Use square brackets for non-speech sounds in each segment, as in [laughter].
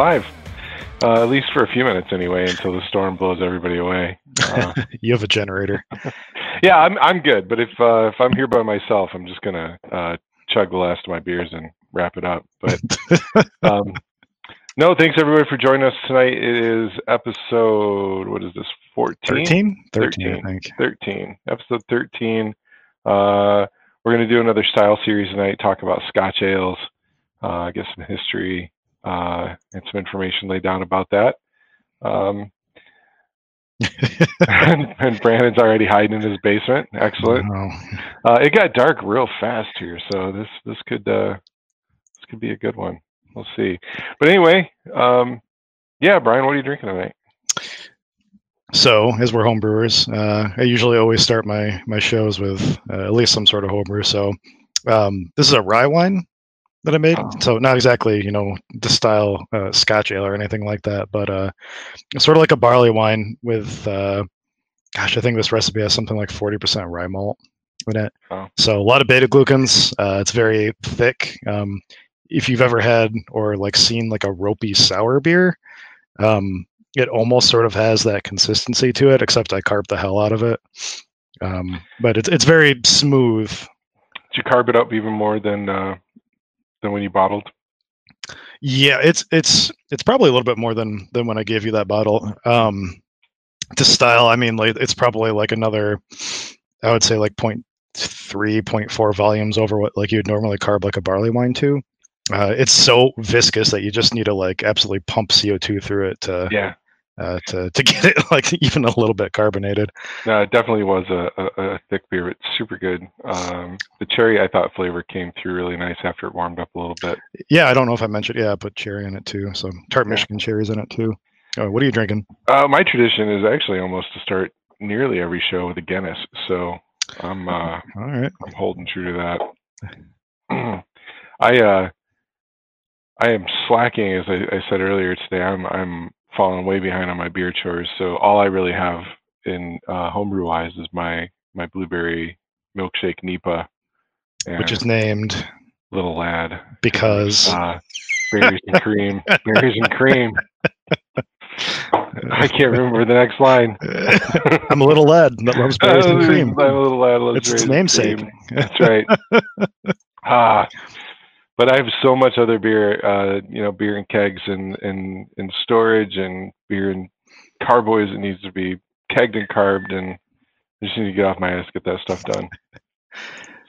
now we're live. Uh, at least for a few minutes anyway, until the storm blows everybody away. Uh, [laughs] you have a generator. [laughs] yeah, I'm I'm good. But if uh, if I'm here by myself, I'm just gonna uh, chug the last of my beers and wrap it up. But [laughs] um, no, thanks everybody for joining us tonight. It is episode what is this? 14? 13? 13, I think. 13. Episode 13. Uh, we're going to do another style series tonight, talk about Scotch ales, uh, get some history uh, and some information laid down about that. Um, [laughs] and, and, Brandon's already hiding in his basement. Excellent. Uh, it got dark real fast here, so this this could uh, this could be a good one. We'll see. But anyway, um, yeah, Brian, what are you drinking tonight? So, as we're homebrewers, uh, I usually always start my my shows with uh, at least some sort of homebrew. So, um, this is a rye wine that I made. Oh. So, not exactly you know the style uh, Scotch ale or anything like that, but uh, sort of like a barley wine with. Uh, gosh, I think this recipe has something like forty percent rye malt in it. Oh. So a lot of beta glucans. Uh, it's very thick. Um, if you've ever had or like seen like a ropey sour beer, um, it almost sort of has that consistency to it, except I carb the hell out of it. Um, but it's it's very smooth. Did you carb it up even more than uh, than when you bottled? Yeah, it's it's it's probably a little bit more than than when I gave you that bottle. Um, to style, I mean, like it's probably like another, I would say like point three, point four volumes over what like you'd normally carb like a barley wine to. Uh, it's so viscous that you just need to like absolutely pump CO2 through it to yeah uh, to to [laughs] get it like even a little bit carbonated. No, it definitely was a, a, a thick beer. It's super good. Um, the cherry I thought flavor came through really nice after it warmed up a little bit. Yeah, I don't know if I mentioned. Yeah, I put cherry in it too. So tart yeah. Michigan cherries in it too. Oh, what are you drinking? Uh, my tradition is actually almost to start nearly every show with a Guinness. So I'm uh, all right. I'm holding true to that. [clears throat] I uh, I am slacking, as I, I, said earlier today. I'm I'm falling way behind on my beer chores. So all I really have in uh, homebrew wise is my my blueberry milkshake NEIPA, which is named Little Lad because uh, [laughs] berries and cream, berries and cream. I can't remember the next line. [laughs] I'm a little lad that loves [laughs] berries and cream. I'm a little lad loves it's its namesake. That's right. ah, but I have so much other beer, uh, you know, beer in kegs and in, in, storage and beer in carboys that needs to be kegged and carbed and I just need to get off my ass get that stuff done.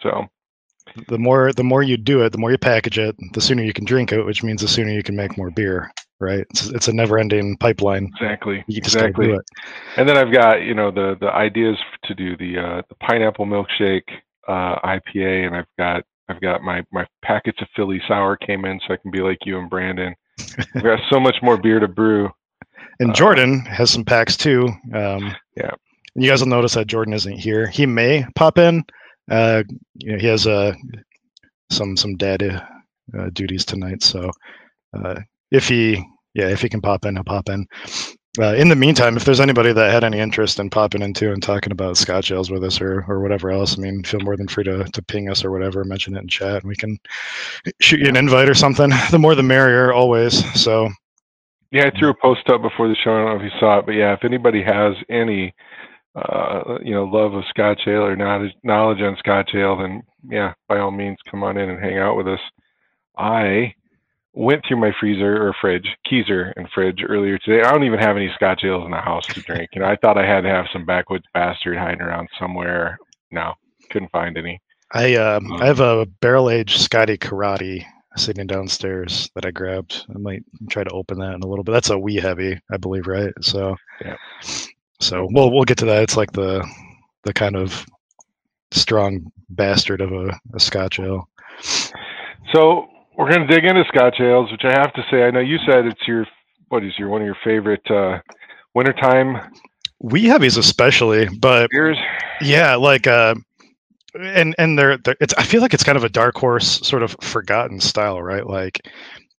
So the more the more you do it, the more you package it, the sooner you can drink it, which means the sooner you can make more beer. Right? It's, it's a never-ending pipeline. Exactly. exactly. And then I've got you know the the ideas to do the uh, the pineapple milkshake uh, IPA, and I've got I've got my my packets of Philly sour came in, so I can be like you and Brandon. I've got so much more beer to brew. And uh, Jordan has some packs too. Um, yeah. And you guys will notice that Jordan isn't here. He may pop in. Uh, you know, he has uh, some some dad uh, duties tonight, so uh, if he yeah if he can pop in, he'll pop in uh, in the meantime, if there's anybody that had any interest in popping into and talking about Scotch ales with us or, or whatever else, I mean, feel more than free to, to ping us or whatever, mention it in chat, and we can shoot you an invite or something. [laughs] The more the merrier, always. So, yeah, I threw a post up before the show. I don't know if you saw it, but yeah, if anybody has any, uh, you know, love of Scotch ale or knowledge, knowledge on Scotch ale, then yeah, by all means, come on in and hang out with us. I went through my freezer or fridge, keezer and fridge earlier today. I don't even have any Scotch ales in the house to drink. You know, I thought I had to have some backwoods bastard hiding around somewhere. No, couldn't find any. I um, I have a barrel aged Scotty Karate sitting downstairs that I grabbed. I might try to open that in a little bit. That's a wee heavy, I believe, right? So yeah. So we'll we'll get to that. It's like the the kind of strong bastard of a, a Scotch ale. So we're going to dig into Scotch ales, which I have to say, I know you said it's your what is your one of your favorite uh, wintertime We have these especially. But beers, yeah, like uh, and and they're, they're it's I feel like it's kind of a dark horse, sort of forgotten style, right? Like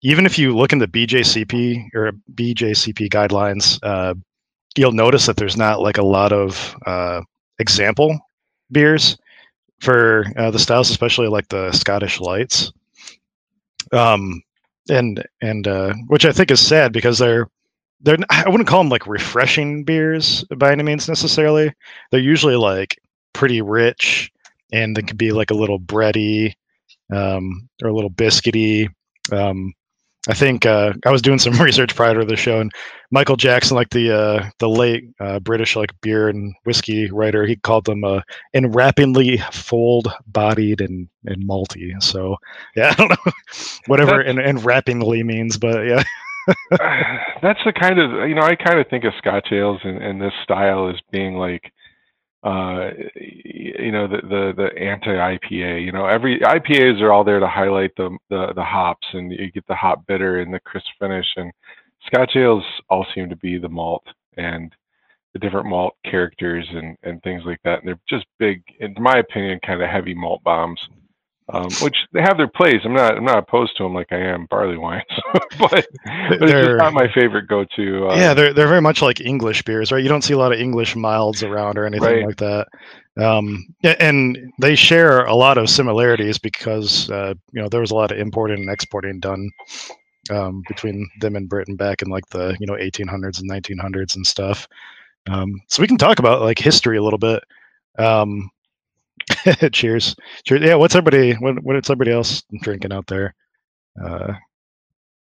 even if you look in the BJCP or BJCP guidelines, uh, you'll notice that there's not like a lot of uh, example beers for uh, the styles, especially like the Scottish lights. Um, and and uh, which I think is sad because they're they're I wouldn't call them like refreshing beers by any means necessarily. They're usually like pretty rich and they can be like a little bready um, or a little biscuity. Um, I think uh, I was doing some [laughs] research prior to the show, and Michael Jackson, like the uh, the late uh, British like beer and whiskey writer, he called them uh, enwrappingly full-bodied and and malty. So yeah, [laughs] I don't know [laughs] whatever en- enwrappingly means, but yeah. [sighs] that's the kind of you know I kind of think of Scotch ales and, and this style as being like uh, you know the the, the anti IPA. You know, every IPAs are all there to highlight the, the the hops, and you get the hop bitter and the crisp finish. And Scotch ales all seem to be the malt and the different malt characters and and things like that. And they're just big, in my opinion, kind of heavy malt bombs um, which they have their place. I'm not I'm not opposed to them like I am barley wines, [laughs] but, but it's just not my favorite go-to. Uh, yeah, they're they're very much like English beers, right? You don't see a lot of English milds around or anything right. like that. Um, and they share a lot of similarities because uh, you know there was a lot of importing and exporting done um, between them and Britain back in like the you know 1800s and 1900s and stuff. Um, so we can talk about like history a little bit. Um, [laughs] Cheers. Cheers. Yeah, what's everybody what what's everybody else drinking out there? Uh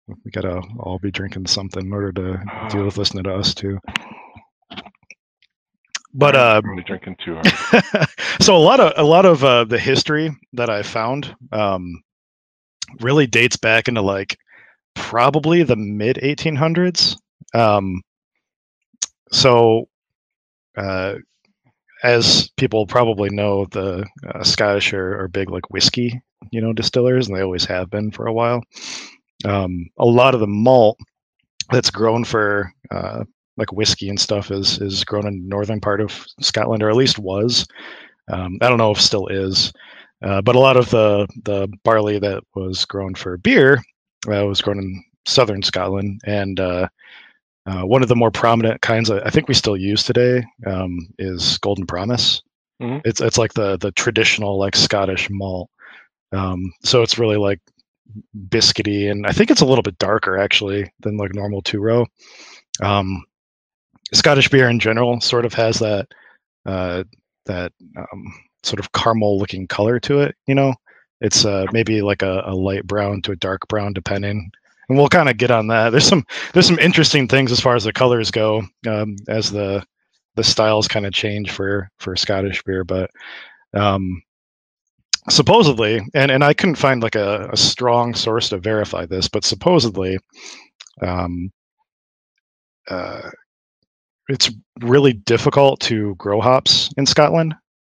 we gotta all be drinking something in order to deal with [sighs] listening to us too. But uh I'm drinking too [laughs] so a lot of a lot of uh the history that I found um really dates back into like probably the mid 1800s. Um so uh as people probably know, the uh, Scottish are, are, big like whiskey, you know, distillers, and they always have been for a while. Um, a lot of the malt that's grown for uh, like whiskey and stuff is is grown in the northern part of Scotland, or at least was. Um, I don't know if still is, uh, but a lot of the the barley that was grown for beer uh, was grown in southern Scotland, and uh, one of the more prominent kinds I think we still use today um, is Golden Promise. Mm-hmm. It's it's like the the traditional like Scottish malt. Um, so it's really like biscuity, and I think it's a little bit darker actually than like normal two row. Um, Scottish beer in general sort of has that uh, that um, sort of caramel looking color to it. You know, it's uh, maybe like a, a light brown to a dark brown depending and we'll kind of get on that. There's some there's some interesting things as far as the colors go um, as the the styles kind of change for for Scottish beer, but um, supposedly, and and I couldn't find like a, a strong source to verify this, but supposedly, um, uh, it's really difficult to grow hops in Scotland.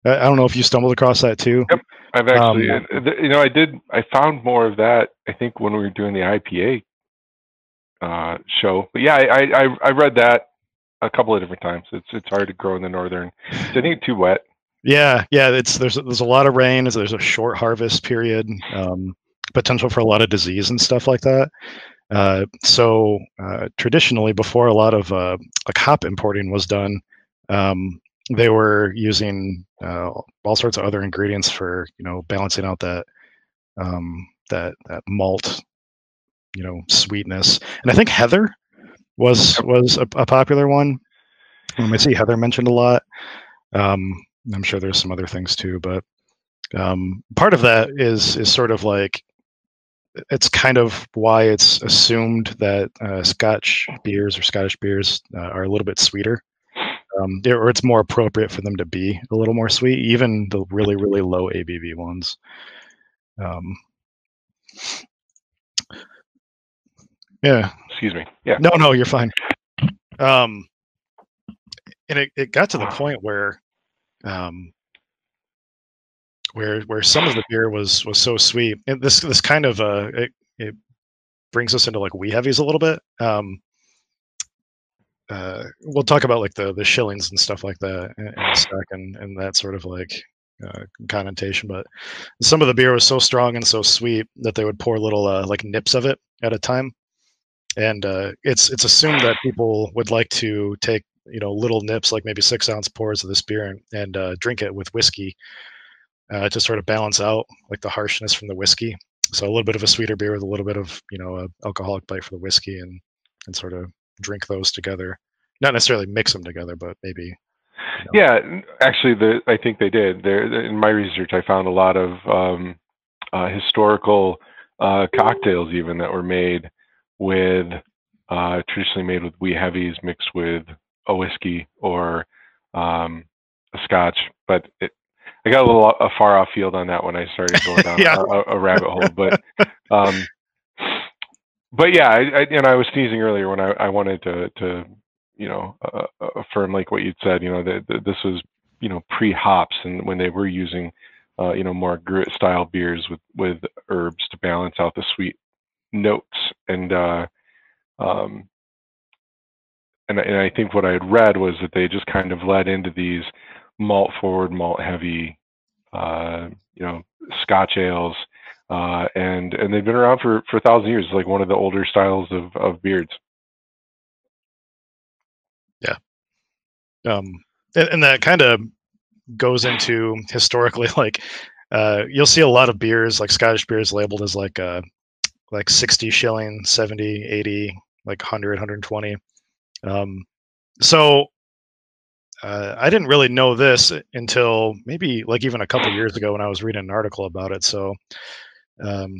I, don't know if you stumbled across that too. Yep. I've actually, um, you know, I did. I found more of that. I think when we were doing the IPA uh, show. But yeah, I, I I read that a couple of different times. It's it's hard to grow in the northern. I think too wet. Yeah, yeah. It's there's there's a lot of rain. There's a short harvest period. Um, potential for a lot of disease and stuff like that. Uh, so uh, traditionally, before a lot of uh, like hop importing was done, um, they were using uh, all sorts of other ingredients for you know balancing out that um, that that malt you know sweetness. And i think heather was was a, a popular one. Um, i see heather mentioned a lot. Um, i'm sure there's some other things too but um, part of that is is sort of like it's kind of why it's assumed that uh, scotch beers or scottish beers uh, are a little bit sweeter um, or it's more appropriate for them to be a little more sweet, even the really really low ABV ones. Um, yeah. Excuse me. Yeah. No, no, you're fine. Um, and it, it got to the point where, um, where where some of the beer was was so sweet. And this this kind of uh, it, it brings us into like wee heavies a little bit. Um, uh, we'll talk about like the the shillings and stuff like that in, a second, and that sort of like uh, connotation. But some of the beer was so strong and so sweet that they would pour little uh, like nips of it at a time, and uh, it's it's assumed that people would like to take you know little nips, like maybe six ounce pours of this beer, and, and uh, drink it with whiskey uh, to sort of balance out like the harshness from the whiskey. so a little bit of a sweeter beer with a little bit of you know a alcoholic bite for the whiskey, and and sort of drink those together. Not necessarily mix them together, but maybe. Yeah, actually, the I think they did. There in my research, I found a lot of um, uh, historical uh, cocktails even that were made with uh, traditionally made with wee heavies mixed with a whiskey or um, a scotch. But it, I got a little a far off field on that when I started going down [laughs] yeah. a, a, rabbit hole. But um, but yeah, I, I, and I was sneezing earlier when I, I wanted to to you know uh, affirm like what you'd said. You know that this was you know pre hops and when they were using uh, you know more gruit style beers with with herbs to balance out the sweet notes and uh, um, and, and I think what I had read was that they just kind of led into these malt forward, malt heavy, uh, you know, Scotch ales, uh, and and they've been around for for a thousand years. Like one of the older styles of of beards. Yeah, um, and, and that kind of goes into historically [laughs] like uh, you'll see a lot of beers like Scottish beers labeled as like uh, like 60 shilling, 70, 80, like 100, 120. Um, so uh, I didn't really know this until maybe like even a couple years ago when I was reading an article about it. So um,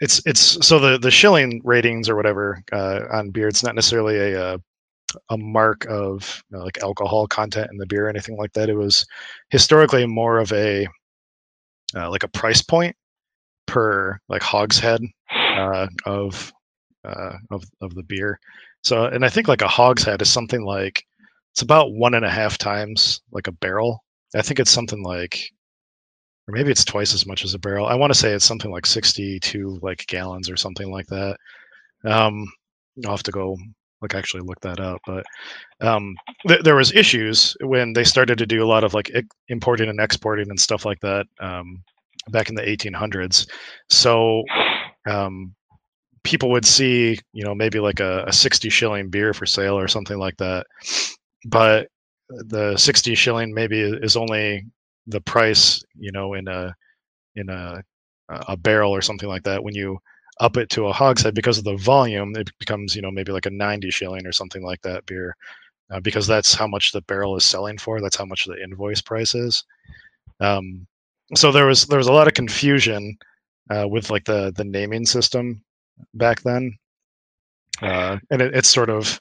it's it's so the the shilling ratings or whatever uh, on beer. It's not necessarily a a, uh, a mark of you know, like alcohol content in the beer or anything like that. It was historically more of a uh, like a price point per like hogshead uh, of uh, of of the beer. So, and I think like a hogshead is something like it's about one and a half times like a barrel. I think it's something like, or maybe it's twice as much as a barrel. I want to say it's something like 62 like gallons or something like that. Um, I'll have to go like actually look that up. But um, th- there was issues when they started to do a lot of like importing and exporting and stuff like that um, back in the 1800s. So um, people would see, you know, maybe like a, a 60 shilling beer for sale or something like that. But the 60 shilling maybe is only the price, you know, in a in a a barrel or something like that. When you up it to a hogshead because of the volume, it becomes, you know, maybe like a 90 shilling or something like that beer. Uh, because that's how much the barrel is selling for. That's how much the invoice price is. Um, so there was there was a lot of confusion uh, with like the the naming system back then, uh, and it, it's sort of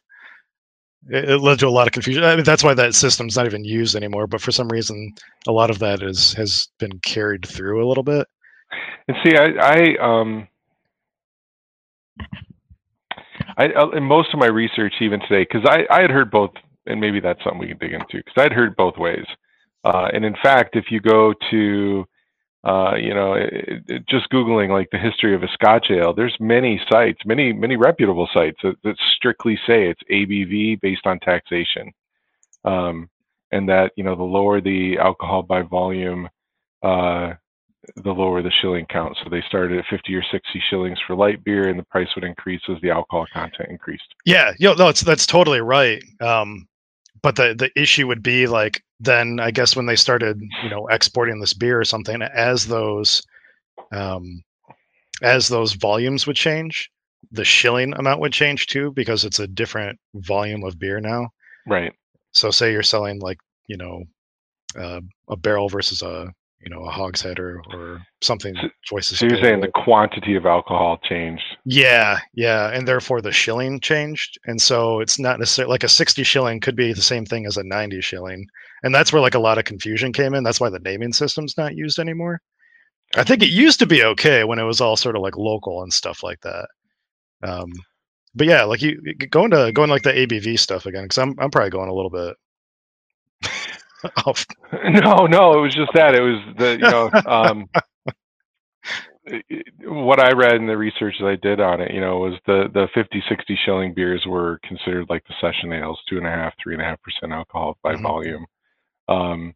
it, it, led to a lot of confusion. I mean, that's why that system's not even used anymore. But for some reason, a lot of that is has been carried through a little bit. And see, I, I um, I uh, in most of my research even today, because I I had heard both, and maybe that's something we can dig into, because I'd heard both ways. Uh, and in fact, if you go to uh, you know, it, it, just googling like the history of a Scotch ale, there's many sites, many many reputable sites that, that strictly say it's ABV based on taxation, um, and that you know the lower the alcohol by volume, uh, the lower the shilling count. So they started at 50 or 60 shillings for light beer, and the price would increase as the alcohol content increased. Yeah, yo, no, that's that's totally right. Um, but the the issue would be like then I guess when they started you know exporting this beer or something as those um, as those volumes would change, the shilling amount would change too because it's a different volume of beer now. Right. So say you're selling like you know uh, a barrel versus a you know a hogshead or or something so, twice so you're saying the quantity of alcohol changed? Yeah yeah and therefore the shilling changed and so it's not necessarily like a 60 shilling could be the same thing as a 90 shilling and that's where like a lot of confusion came in that's why the naming system's not used anymore. I think it used to be okay when it was all sort of like local and stuff like that um but yeah like you going to going like the abv stuff again because i'm, I'm probably going a little bit [laughs] no, no, it was just that. It was the you know um, what I read in the research that I did on it. You know, was the the 50, 60 shilling beers were considered like the session ales, two and a half, three and a half percent alcohol by mm-hmm. volume. Um,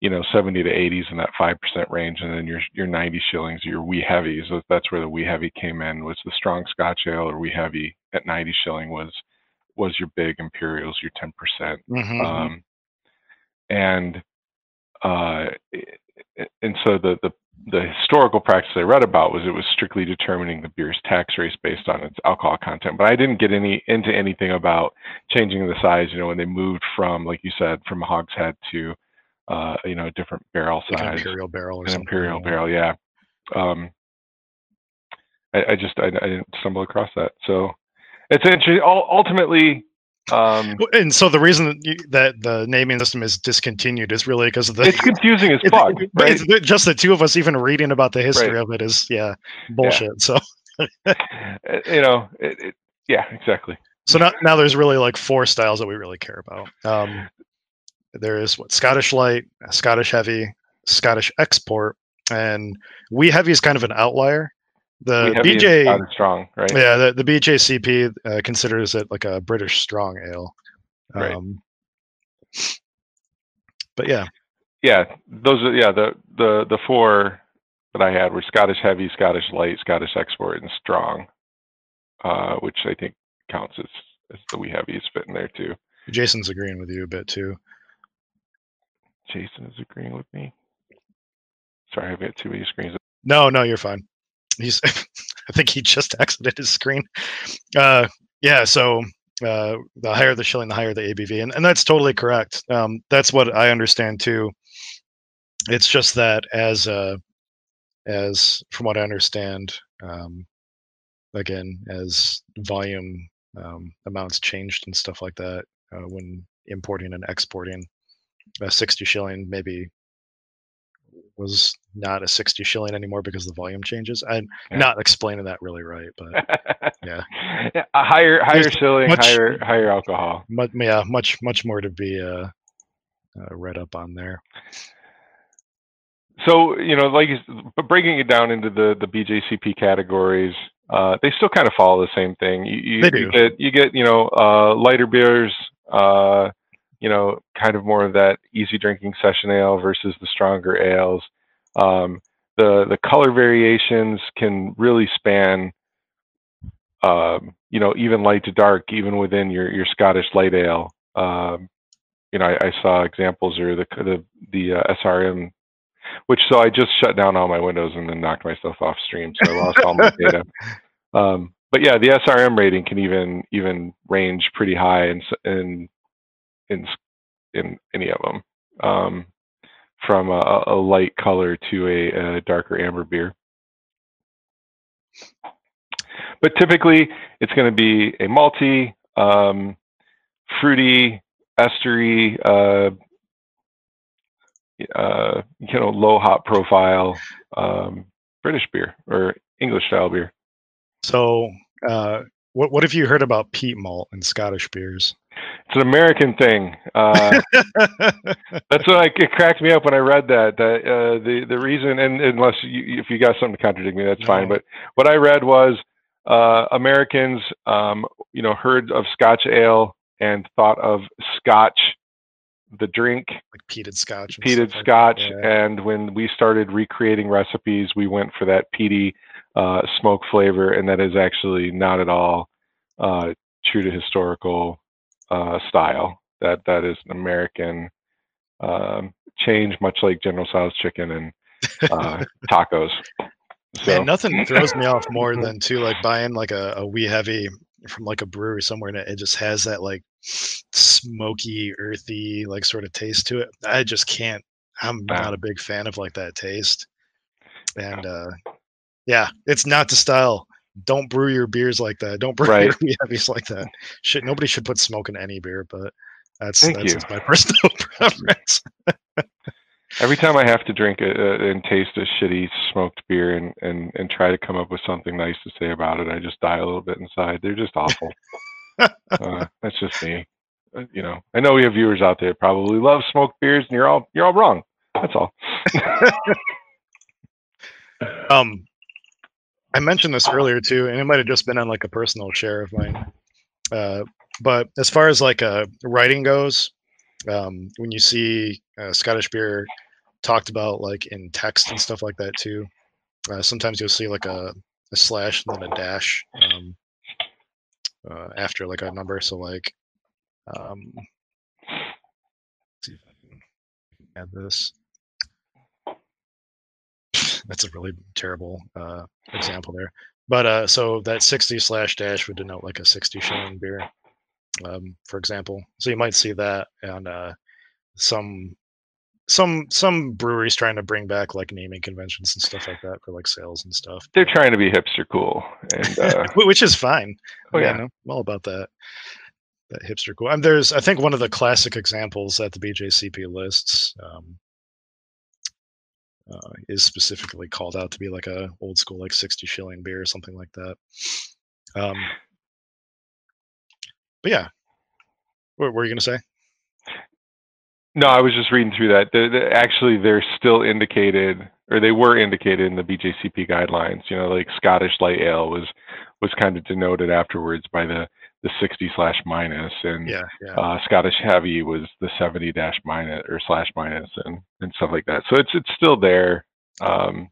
you know, 70 to 80s in that five percent range, and then your your 90 shillings, your wee heavies. That's where the wee heavy came in. Was the strong Scotch ale or wee heavy at 90 shilling was was your big imperials, your 10 percent. Mm-hmm. Um, and uh, and so the, the the historical practice I read about was it was strictly determining the beer's tax race based on its alcohol content. But I didn't get any into anything about changing the size. You know, when they moved from, like you said, from a hogshead to, uh, you know, a different barrel Like size, an imperial barrel or an something. imperial yeah. barrel. Yeah. Um, I, I just I, I didn't stumble across that. So it's interesting. Ultimately, um, And so the reason that, you, that the naming system is discontinued is really because of the. it's confusing as [laughs] fuck, but [laughs] right? it's just the two of us even reading about the history Right. of it is yeah bullshit. So Uh, you know, it, it, yeah, exactly. so now now there's really like four styles that we really care about. Um, there is what Scottish light, Scottish heavy, Scottish export, and wee heavy is kind of an outlier. The Wee heavy is BJ, strong, right? yeah, the, the BJCP uh, considers it like a British strong ale. Right. Um, but yeah, yeah, those are yeah the the the four that I had were Scottish heavy, Scottish light, Scottish export, and strong, uh, which I think counts as as the wee heavies fit in there too. Jason's agreeing with you a bit too. Jason is agreeing with me. Sorry, I've got too many screens. No, no, you're fine. He's [laughs] I think he just [laughs] exited his screen. Uh yeah, so uh the higher the shilling, the higher the ABV. And and that's totally correct. Um that's what I understand too. It's just that as uh as from what I understand, um again, as volume um amounts changed and stuff like that, uh, when importing and exporting, a 60 shilling maybe was not a 60 shilling anymore because the volume changes. I'm Yeah. not explaining that really right, but [laughs] Yeah. a higher higher There's shilling, much- higher higher alcohol. much, yeah, much much more to be uh, uh, read up on there. So you know, like, but breaking it down into the the BJCP categories, uh, they still kind of follow the same thing. You, you, They you get you get you know uh, lighter beers, uh, you know, kind of more of that easy drinking session ale versus the stronger ales. Um, the the color variations can really span, um, you know, even light to dark, even within your your Scottish light ale. Um, you know, I, I saw examples or the the the uh, SRM which so I just shut down all my windows and then knocked myself off stream, so I lost all my data. [laughs] Um, but yeah, the SRM rating can even even range pretty high and s- in in any of them, um, from a, a light color to a, a darker amber beer. But typically, it's going to be a malty, um, fruity, estery, uh, uh, you know, low hop profile um, British beer or English style beer. So, uh, what what have you heard about peat malt in Scottish beers? It's an American thing. Uh, [laughs] that's what I, it cracked me up when I read that. That uh, the the reason, and unless you, if you got something to contradict me, that's fine. But what I read was uh, Americans, um, you know, heard of Scotch ale and thought of Scotch, the drink, like peated Scotch. peated like scotch. Yeah. and when we started recreating recipes we went for that peaty uh, smoke flavor and that is actually not at all uh, true to historical uh, style that that is an american um, change much like general Tso's chicken and uh, tacos so Man, nothing [laughs] throws me off more than to like buying like a, a wee heavy from like a brewery somewhere and it, it just has that like smoky, earthy, like sort of taste to it. I just can't. I'm not a big fan of like that taste. And uh yeah, it's not the style. Don't brew your beers like that. Don't brew your Right. wee [laughs] heavies like that. Shit, nobody should put smoke in any beer, but that's Thank that's you. my [laughs] personal preference. every time i have to drink a, a, and taste a shitty smoked beer and, and and try to come up with something nice to say about it i just die a little bit inside they're just awful [laughs] uh, that's just me. Uh, You know, I know we have viewers out there that probably love smoked beers, and you're all you're all wrong. That's all. Um, I mentioned this earlier too, and it might have just been on like a personal share of mine. Uh, but as far as like uh, writing goes, um, when you see uh, Scottish beer talked about like in text and stuff like that too, uh, sometimes you'll see like a, a slash and then a dash um, uh, after like a number. So like, um, let's see if I can add this. That's a really terrible uh, example there. But uh, so that 60 slash dash would denote like a 60 shilling beer, um, for example. So you might see that on uh, some some some breweries trying to bring back like naming conventions and stuff like that for like sales and stuff. They're trying to be hipster cool, and uh, [laughs] which is fine. oh yeah, I'm all about that. That hipster cool. And there's, I think, one of the classic examples that the BJCP lists um, uh, is specifically called out to be like a old school like 60 shilling beer or something like that. Um, but yeah, what were you gonna say? No, I was just reading through that. The, the, actually, they're still indicated, or they were indicated in the BJCP guidelines. You know, like Scottish light ale was was kind of denoted afterwards by the the 60 slash minus, and yeah, yeah. Uh, Scottish heavy was the 70 dash minus or slash minus, and and stuff like that. So it's it's still there. Um,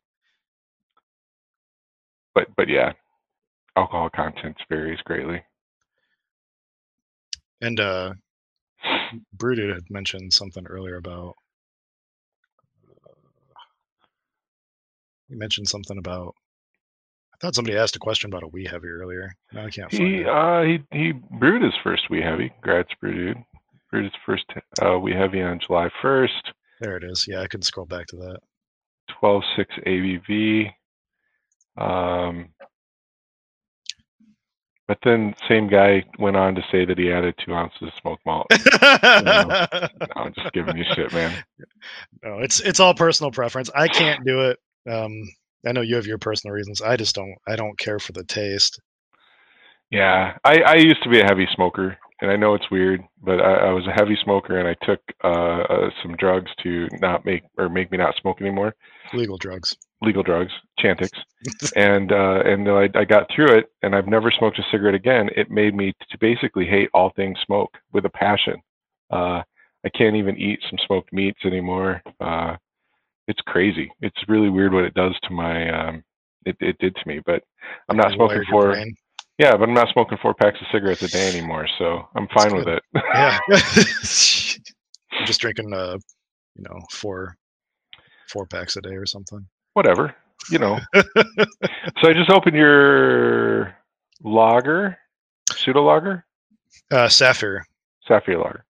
but but yeah, alcohol content varies greatly. And uh, Brooded had mentioned something earlier about. Uh, he mentioned something about. I thought somebody asked a question about a wee heavy earlier. No, I can't find He it. uh he he brewed his first wee heavy. Gratz brewed brewed his first uh wee heavy on July first. There it is. Yeah, I can scroll back to that. 12.6 ABV. Um, but then same guy went on to say that he added two ounces of smoked malt. [laughs] No, I'm just giving you shit, man. no, it's it's all personal preference. I can't do it. Um, I know you have your personal reasons. I just don't. I don't care for the taste. Yeah, I, I used to be a heavy smoker, and I know it's weird, but I, I was a heavy smoker, and I took uh, uh, some drugs to not make or make me not smoke anymore. Legal drugs. Legal drugs, Chantix, [laughs] and uh, and I, I got through it, and I've never smoked a cigarette again. It made me to basically hate all things smoke with a passion. Uh, I can't even eat some smoked meats anymore. Uh, it's crazy. It's really weird what it does to my. Um, it, it did to me, but I'm not smoking for. Yeah, but I'm not smoking four packs of cigarettes a day [laughs] anymore, so I'm fine with it. Yeah. [laughs] I'm just drinking, uh, you know, four four packs a day or something. Whatever, you know. [laughs] so I just opened your lager, pseudo lager, Uh, Sapphire, sapphire lager.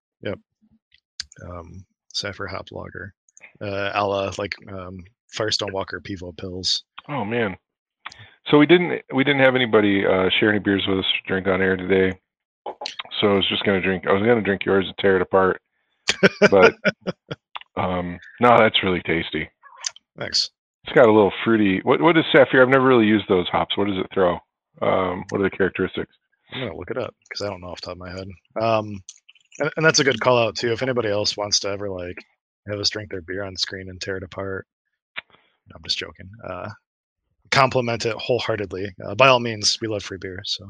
um, Sapphire hop lager, uh, a la like um, Firestone Walker Pivo Pils. Oh man. So we didn't we didn't have anybody uh, share any beers with us to drink on air today. So I was just gonna drink. I was gonna drink yours and tear it apart, but [laughs] um, no, that's really tasty. Thanks. It's got a little fruity. What what is sapphire? I've never really used those hops. What does it throw? Um, what are the characteristics? I'm gonna look it up because I don't know off the top of my head. Um, and, and that's a good call out too. If anybody else wants to ever like have us drink their beer on screen and tear it apart, no, I'm just joking. Uh, compliment it wholeheartedly. Uh, by all means, we love free beer. So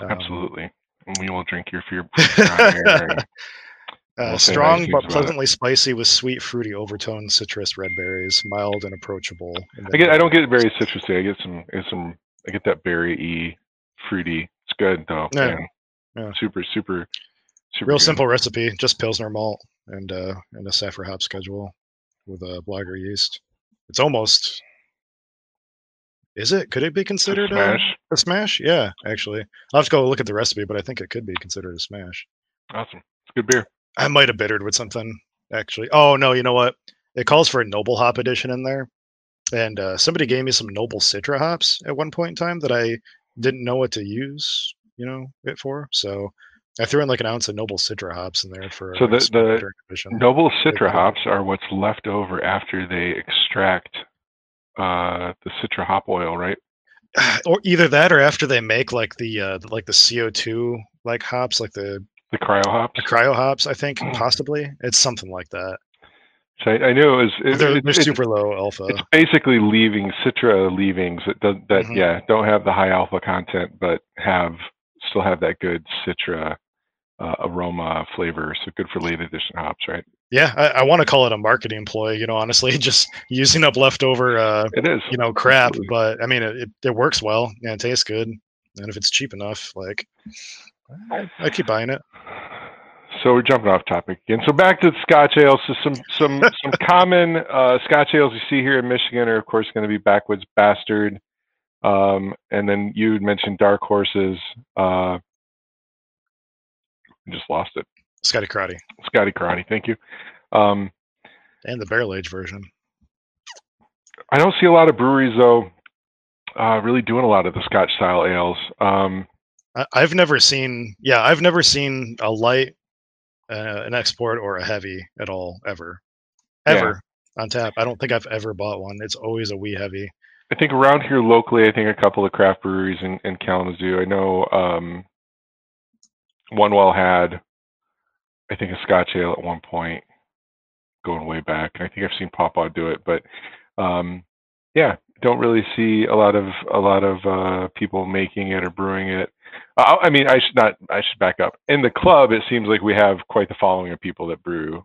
um, Absolutely. We will drink your fear [laughs] on air. and- [laughs] Uh, We'll strong but pleasantly spicy with sweet fruity overtones, citrus, red berries, mild and approachable. and I get. I don't get very citrusy. I get some. I get some. I get that berry y, fruity. It's good though. Yeah, yeah. Super, super, super. Real good. simple recipe, just pilsner malt and uh, and a sapphire hop schedule with a blogger yeast. It's almost. Is it? Could it be a considered a, smash. a smash? Yeah, actually, I'll have to go look at the recipe, but I think it could be considered a smash. Awesome. It's good beer. I might have bittered with something actually. Oh no, you know what? It calls for a noble hop edition in there, and uh, somebody gave me some noble citra hops at one point in time that I didn't know what to use, you know, it for. So I threw in like an ounce of noble citra hops in there for So the- the. Noble Citra hops are what's left over after they extract uh, the Citra hop oil, right? [sighs] or either that or after they make like the uh like the CO2 like hops, like the, The cryo hops. the cryo hops, I think Mm. possibly. It's something like that. So I, I knew it was. It, They're, it- they're super low alpha. it's basically leaving Citra leavings that does that. Mhm. Yeah, don't have the high alpha content, but have still have that good Citra uh, aroma flavor. So good for late edition hops, right? Yeah, I, I want to call it a marketing ploy, you know, honestly, [laughs] just using up leftover uh It is. you know crap Absolutely. but i mean it, it, works well and it tastes good and if it's cheap enough like I, I keep buying it so we're jumping off topic again. So back to the Scotch ales. So some some some [laughs] common uh, Scotch ales you see here in Michigan are of course going to be Backwoods Bastard, um, and then you mentioned Dark Horses. Uh, I just lost it. Scotty Karate. Scotty Karate. Thank you. Um, and the barrel age version. I don't see a lot of breweries though, uh, really doing a lot of the Scotch style ales. Um, I, have never seen, yeah, I've never seen a light, uh, an export, or a heavy at all ever, ever yeah. on tap. I don't think I've ever bought one. It's always a wee heavy. I think around here locally, I think a couple of craft breweries in, in Kalamazoo. I know um, One Well had, I think, a Scotch ale at one point, going way back. And I think I've seen Papa do it, but um, yeah, don't really see a lot of a lot of uh, people making it or brewing it. Uh, I mean, I should not. I should back up. In the club, it seems like we have quite the following of people that brew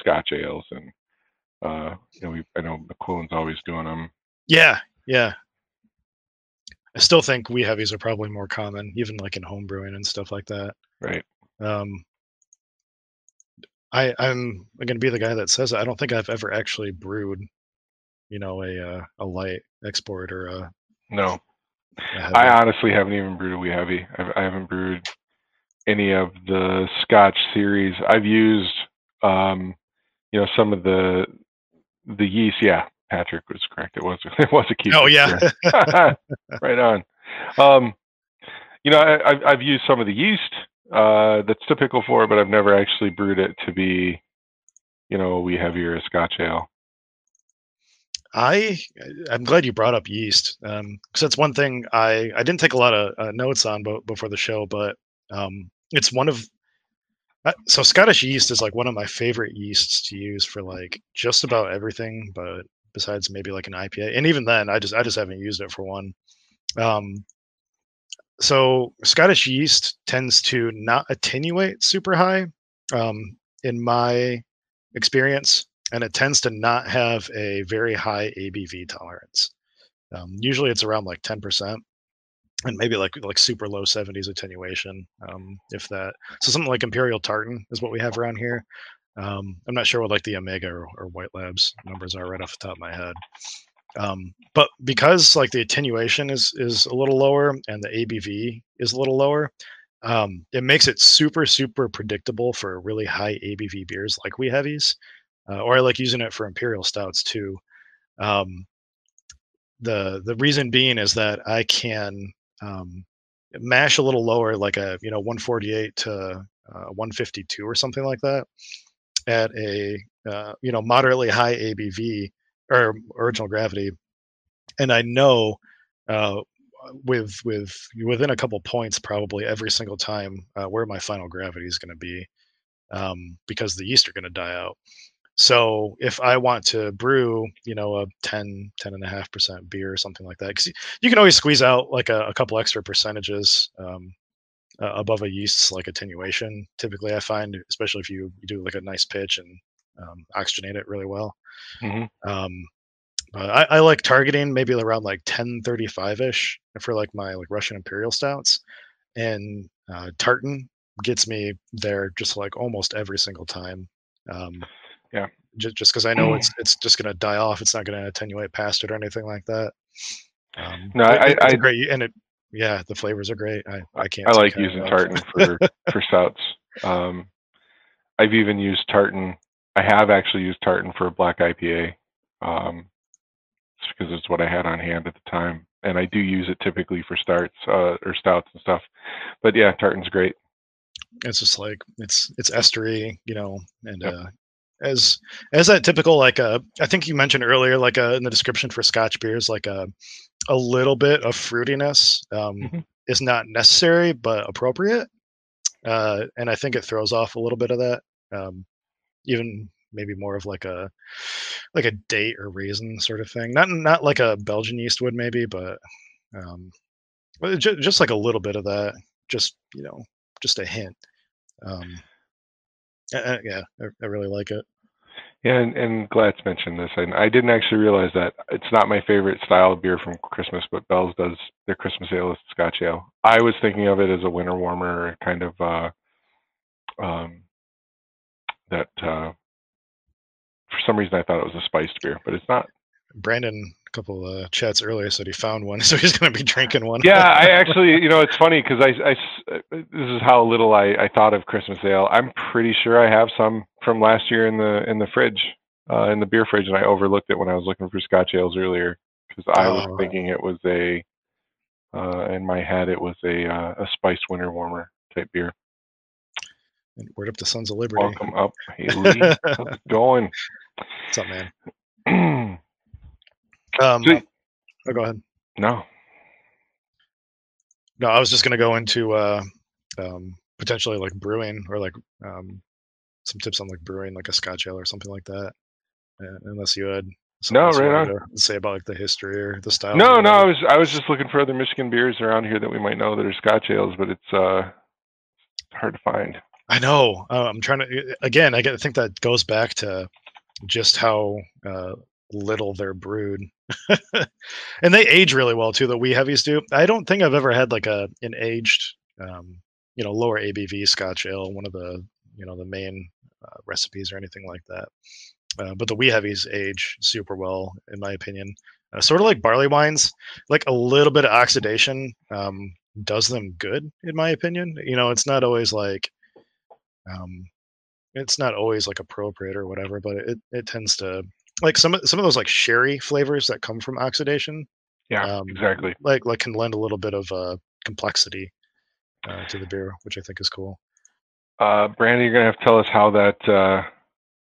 Scotch ales, and uh, you know, we I know McQuillan's always doing them. Yeah, yeah. I still think wee heavies are probably more common, even like in home brewing and stuff like that. Right. Um, I I'm going to be the guy that says it. I don't think I've ever actually brewed, you know, a uh, a light export or a no. I honestly haven't even brewed a wee heavy. I've, I haven't brewed any of the Scotch series. I've used, um, you know, some of the the yeast. Yeah, Patrick was correct. It was [laughs] it was a key. Oh yeah, [laughs] right on. Um, you know, I, have I've used some of the yeast uh, that's typical for it, but I've never actually brewed it to be, you know, a wee heavier Scotch ale. I I'm glad you brought up yeast because um, that's one thing I I didn't take a lot of uh, notes on before the show, but um, it's one of uh, so Scottish yeast is like one of my favorite yeasts to use for like just about everything, but besides maybe like an IPA, and even then, I just I just haven't used it for one. Um, so Scottish yeast tends to not attenuate super high, um, in my experience and it tends to not have a very high ABV tolerance. Um, usually, it's around like ten percent, and maybe like like super low seventies attenuation, um, if that. So something like Imperial Tartan is what we have around here. Um, I'm not sure what like the Omega or, or, White Labs numbers are right off the top of my head. Um, but because like the attenuation is is a little lower and the ABV is a little lower, um, it makes it super super predictable for really high ABV beers like wee heavies uh, or I like using it for imperial stouts too. Um, the the reason being is that I can um, mash a little lower, like a you know 148 to uh, 152 or something like that, at a uh, you know moderately high ABV or original gravity, and I know uh, with with within a couple points probably every single time uh, where my final gravity is going to be um, because the yeast are going to die out. So if I want to brew, you know, a 10, 10 and a half percent beer or something like that, because you can always squeeze out like a, a couple extra percentages um, uh, above a yeast's like attenuation. Typically, I find, especially if you, you do like a nice pitch and um, oxygenate it really well. Mm-hmm. Um, I, I, like targeting maybe around like 1035 ish for like my like Russian Imperial stouts, and uh, tartan gets me there just like almost every single time. Um, yeah. Just just because I know it's it's just gonna die off. It's not gonna attenuate past it or anything like that. Um, no, I, I great and it yeah the flavors are great. I I can't. I like using tartan for for stouts. Um, I've even used tartan. I have actually used tartan for a black IPA. Um, just because it's what I had on hand at the time, and I do use it typically for starts uh, or stouts and stuff. But yeah, tartan's great. It's just like it's it's estery, you know, and yep. uh, as as that typical like a uh, I think you mentioned earlier like a, uh, in the description for Scotch beers like a a little bit of fruitiness um, mm-hmm. is not necessary but appropriate, uh, and I think it throws off a little bit of that. Um, even maybe more of like a like a date or raisin sort of thing. Not not like a Belgian yeast would maybe, but um, just, just like a little bit of that. Just you know, just a hint. Um, yeah, I, I, really like it. Yeah, and, and Glad's mentioned this, and I didn't actually realize that it's not my favorite style of beer from Christmas, but Bell's does their Christmas ale is Scotch ale. I was thinking of it as a winter warmer, kind of uh, um, that uh, for some reason I thought it was a spiced beer, but it's not. Brandon, a couple of uh, chats earlier said he found one, [laughs] so he's going to be drinking one. yeah, I [laughs] actually, you know, it's funny because I, I, uh, this is how little I, I thought of Christmas ale. I'm pretty sure I have some from last year in the in the fridge, uh, in the beer fridge, and I overlooked it when I was looking for Scotch ales earlier because I was Oh. thinking it was a, uh, in my head it was a uh, a spiced winter warmer type beer. Word up to Sons of Liberty. Welcome up, hey Lee, how's it [laughs] going? What's up, man? [clears throat] Um, Sweet. oh, go ahead. no, No, I was just going to go into uh, um, potentially like brewing or like um, some tips on like brewing like a Scotch ale or something like that. Uh, unless you had No, right to say about like the history or the style. no, no. I was I was just looking for other Michigan beers around here that we might know that are Scotch ales, but it's uh it's hard to find. I know. Uh, I'm trying to again. I get- I think that goes back to just how uh, little they're brewed, [laughs] and they age really well too. The wee heavies do. I don't think I've ever had like a an aged, um, you know, lower ABV Scotch ale, one of the you know the main uh, recipes or anything like that. Uh, but the wee heavies age super well, in my opinion. Uh, sort of like barley wines, like a little bit of oxidation um, does them good, in my opinion. You know, it's not always like um it's not always like appropriate or whatever but it, it tends to like some of some of those like sherry flavors that come from oxidation Yeah, Um, exactly. like like can lend a little bit of uh complexity uh, to the beer which i think is cool Uh, Brandy, you're gonna have to tell us how that uh,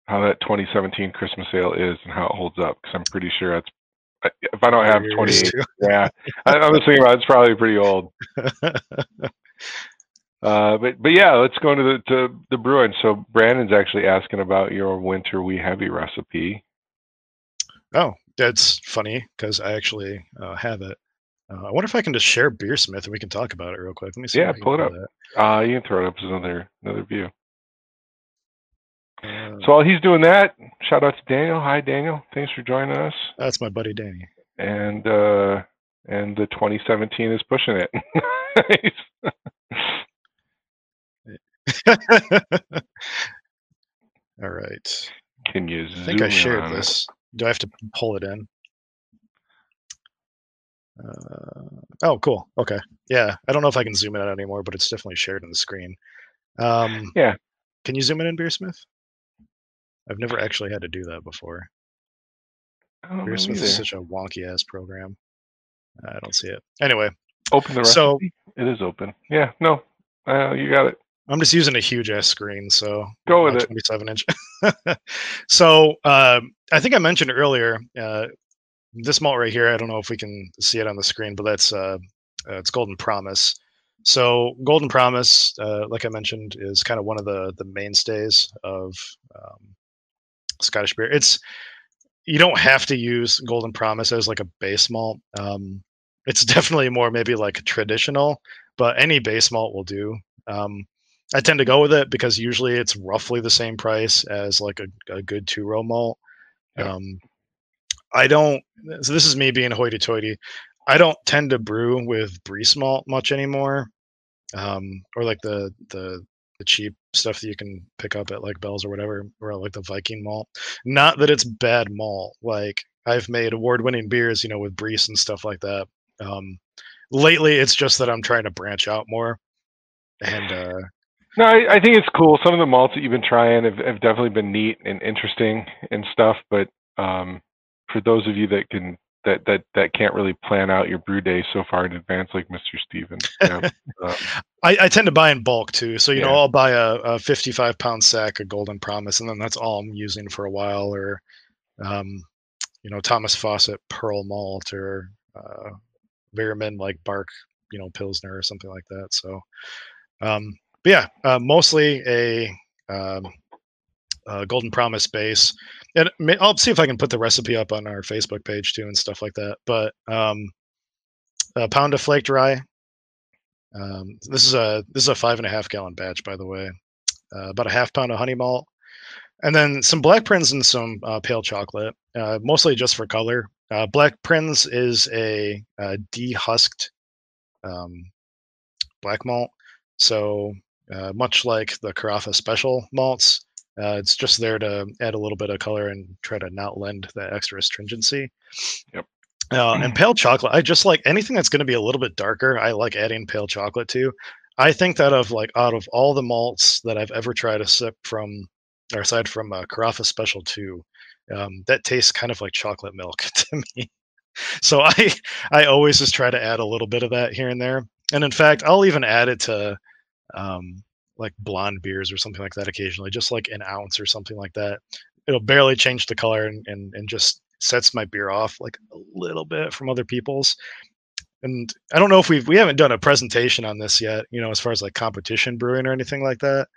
how that 2017 Christmas ale is and how it holds up because I'm pretty sure that's if I don't have Yours 28, yeah, [laughs] I, I was thinking about it, it's probably pretty old. [laughs] Uh, but but yeah, let's go into the to the brewing. So Brandon's actually asking about your winter wee heavy recipe. oh that's funny because i actually uh, have it uh, i wonder if i can just share beersmith and we can talk about it real quick let me see Yeah, if I can pull it up. Uh, you can throw it up as another another view. Uh, So while he's doing that, shout out to Daniel. Hi Daniel, thanks for joining us. that's my buddy danny And uh, and the 2017 is pushing it. [laughs] [laughs] [laughs] all right Can you I think I shared on it? this. Do I have to pull it in? Uh, oh, cool. Okay. Yeah. I don't know if I can zoom it out anymore, but it's definitely shared on the screen. Um, Yeah. Can you zoom it in, Beersmith? I've never actually had to do that before. Don't Beersmith is such a wonky ass program. I don't see it. Anyway, Open the recipe. so it is open. Yeah, no, uh, you got it. I'm just using a huge ass screen, so Go with it. 27 inch. [laughs] so um, I think I mentioned earlier uh, this malt right here. I don't know if we can see it on the screen, but that's uh, uh, it's Golden Promise. So Golden Promise, uh, like I mentioned, is kind of one of the the mainstays of um, Scottish beer. It's you don't have to use Golden Promise as like a base malt. Um, it's [laughs] definitely more maybe like traditional, but any base malt will do. Um, I tend to go with it because usually it's roughly the same price as like a, a good two row malt. Yeah. Um, I don't. So this is me being hoity-toity. I don't tend to brew with Briess malt much anymore, um, or like the the the cheap stuff that you can pick up at like Bell's or whatever, or like the Viking malt. Not that it's bad malt. Like I've made award-winning beers, you know, with Briess and stuff like that. Um, lately, it's just that I'm trying to branch out more, and [sighs] uh, No, I, I think it's cool. Some of the malts that you've been trying have, have definitely been neat and interesting and stuff. But um, for those of you that can that that that can't really plan out your brew day so far in advance, like Mr. Stevens, yeah, [laughs] um, I, I tend to buy in bulk too. So you know, I'll buy a, a 55 pound sack of Golden Promise, and then that's all I'm using for a while. Or, um, you know, Thomas Fawcett Pearl Malt or uh, like Bark, you know, Pilsner or something like that. So, um, but yeah, uh, mostly a, um, uh Golden Promise base, and I'll see if I can put the recipe up on our Facebook page too and stuff like that. But um, a pound of flaked rye, um, this is a this is a five and a half gallon batch, by the way. Uh, about a half pound of honey malt, and then some black prince and some uh, pale chocolate, uh, mostly just for color. Uh, black prince is a, uh dehusked um, black malt, so uh, much like the Carafa special malts, Uh, it's just there to add a little bit of color and try to not lend that extra astringency. Yep. Uh, and [clears throat] pale chocolate, I just like anything that's going to be a little bit darker. I like adding pale chocolate to. I think that of like out of all the malts that I've ever tried to sip from, or aside from uh, Carafa Special Two, um, that tastes kind of like chocolate milk [laughs] to me. So I I always just try to add a little bit of that here and there. And in fact, I'll even add it to um, like blonde beers or something like that occasionally, just like an ounce or something like that. It'll barely change the color and, and, and just sets my beer off like a little bit from other people's. And I don't know if we've we haven't done a presentation on this yet, you know, as far as like competition brewing or anything like that.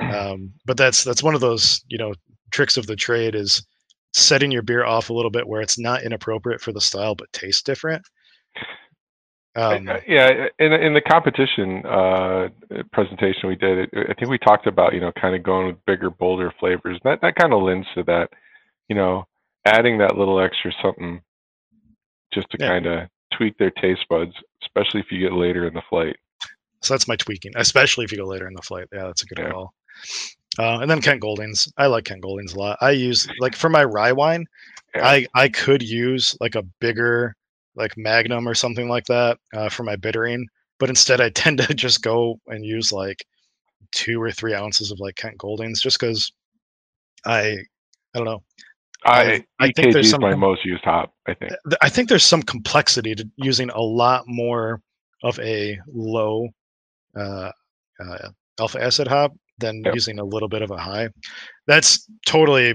Um, but that's that's one of those you know tricks of the trade is setting your beer off a little bit where it's not inappropriate for the style but tastes different. Um, yeah, in in the competition uh, presentation we did, I think we talked about you know kind of going with bigger, bolder flavors. That that kind of lends to that, you know, adding that little extra something just to yeah. kind of tweak their taste buds, especially if you get later in the flight. So that's my tweaking, especially if you go later in the flight. Yeah, that's a good yeah. call. Uh, and then Kent Goldings. I like Kent Goldings a lot. I use like for my rye wine, yeah. I I could use like a bigger like Magnum or something like that uh, for my bittering, but instead I [laughs] tend to just go and use like two or three ounces of like Kent Goldings just because I I don't know. I, I think there's some my most used hop. I think I think there's some complexity to using a lot more of a low uh, uh, alpha acid hop than yep. using a little bit of a high. That's totally,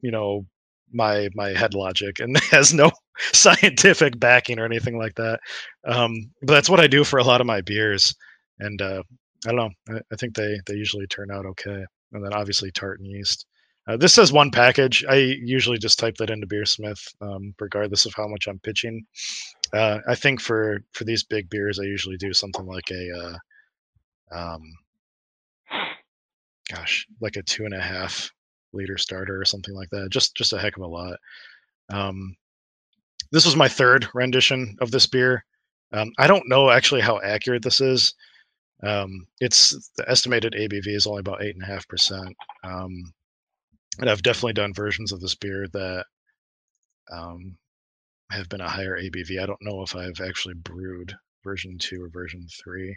you know, my my head logic and [laughs] has no [laughs] scientific backing or anything like that. Um, but that's what I do for a lot of my beers, and uh, I don't know. I, I, think they they usually turn out okay. And then obviously tartan yeast. Uh, this says one package. I usually just type that into Beersmith, um, regardless of how much I'm pitching. Uh, I think for for these big beers, I usually do something like a, uh, um, gosh, like a two and a half liter starter or something like that. Just just a heck of a lot. Um, this was my third rendition of this beer. Um, I don't know actually how accurate this is. Um, it's the estimated ABV is only about eight and a half percent. Um, and I've definitely done versions of this beer that um, have been a higher ABV. I don't know if I've actually brewed version two or version three.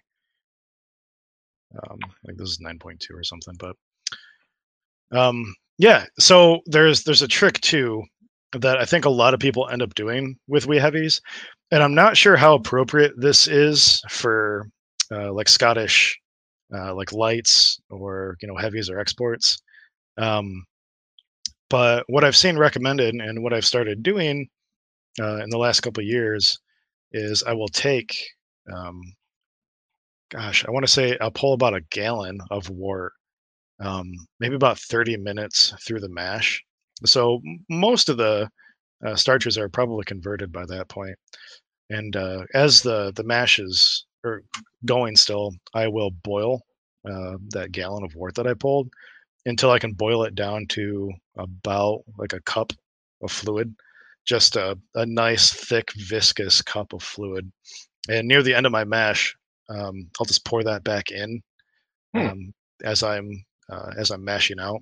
Um, like this is 9.2 or something, but um, yeah. So there's there's a trick too that I think a lot of people end up doing with wee heavies, and I'm not sure how appropriate this is for uh, like Scottish uh, like lights or you know heavies or exports. Um, but what I've seen recommended and what I've started doing uh, in the last couple of years is I will take, um, gosh, I want to say I'll pull about a gallon of wort, um, maybe about 30 minutes through the mash. So most of the uh, starches are probably converted by that point. And uh, as the the mash is or going still, I will boil uh, that gallon of wort that I pulled until I can boil it down to about like a cup of fluid, just a, a nice, thick, viscous cup of fluid. And near the end of my mash, um, I'll just pour that back in hmm. um, as I'm uh, as I'm mashing out.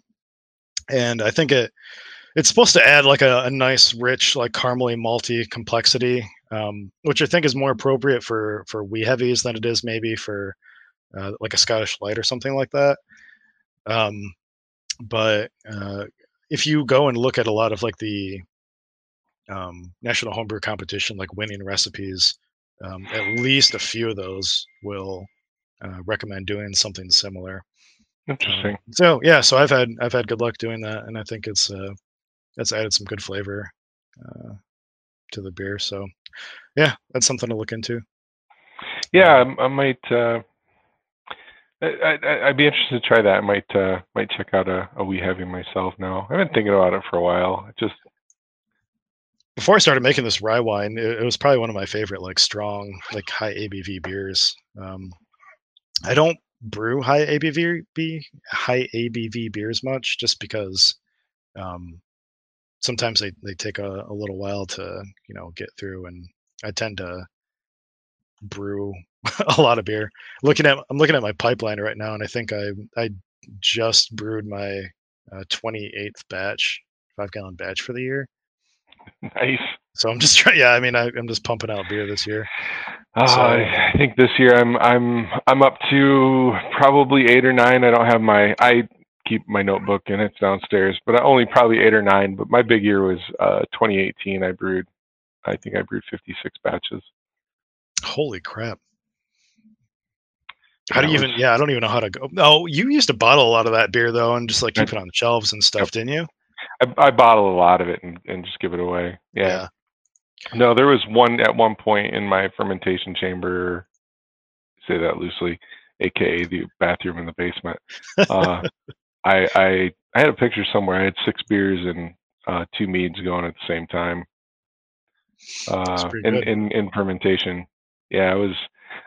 And I think it it's supposed to add like a, a nice, rich, like caramely, malty complexity, um, which I think is more appropriate for for wee heavies than it is maybe for uh, like a Scottish light or something like that. Um, but uh, if you go and look at a lot of like the um, national homebrew competition, like winning recipes, um, at least a few of those will uh, recommend doing something similar. Interesting. Um, so yeah, so I've had I've had good luck doing that, and I think it's uh, it's added some good flavor uh, to the beer. So yeah, that's something to look into. Yeah, I, I might. Uh, I, would be interested to try that. I might uh, might check out a, a wee heavy myself now. I've been thinking about it for a while. It just before I started making this rye wine, it, it, was probably one of my favorite, like strong, like high ABV beers. Um, I don't brew high ABV high ABV beers much, just because um, sometimes they, they take a, a little while to you know get through, and I tend to brew [laughs] a lot of beer. Looking at I'm looking at my pipeline right now, and I think I I just brewed my uh, 28th batch, five gallon batch for the year. [laughs] Nice. So I'm just [laughs] trying. Yeah, I mean, I, am just pumping out beer this year. Uh, so, I think this year I'm I'm I'm up to probably eight or nine. I don't have my I keep my notebook and it's downstairs, but only probably eight or nine. But my big year was uh, 2018. I brewed, I think I brewed 56 batches. Holy crap! How do you even? Yeah, I don't even know how to go. Oh, you used to bottle a lot of that beer though, and just like keep it on the shelves and stuff, didn't you? I, I bottle a lot of it and, and just give it away. Yeah. yeah. No, there was one at one point in my fermentation chamber. Say that loosely, aka the bathroom in the basement. Uh, I, I I had a picture somewhere. I had six beers and uh, two meads going at the same time. Uh, in, in in fermentation. Yeah, I was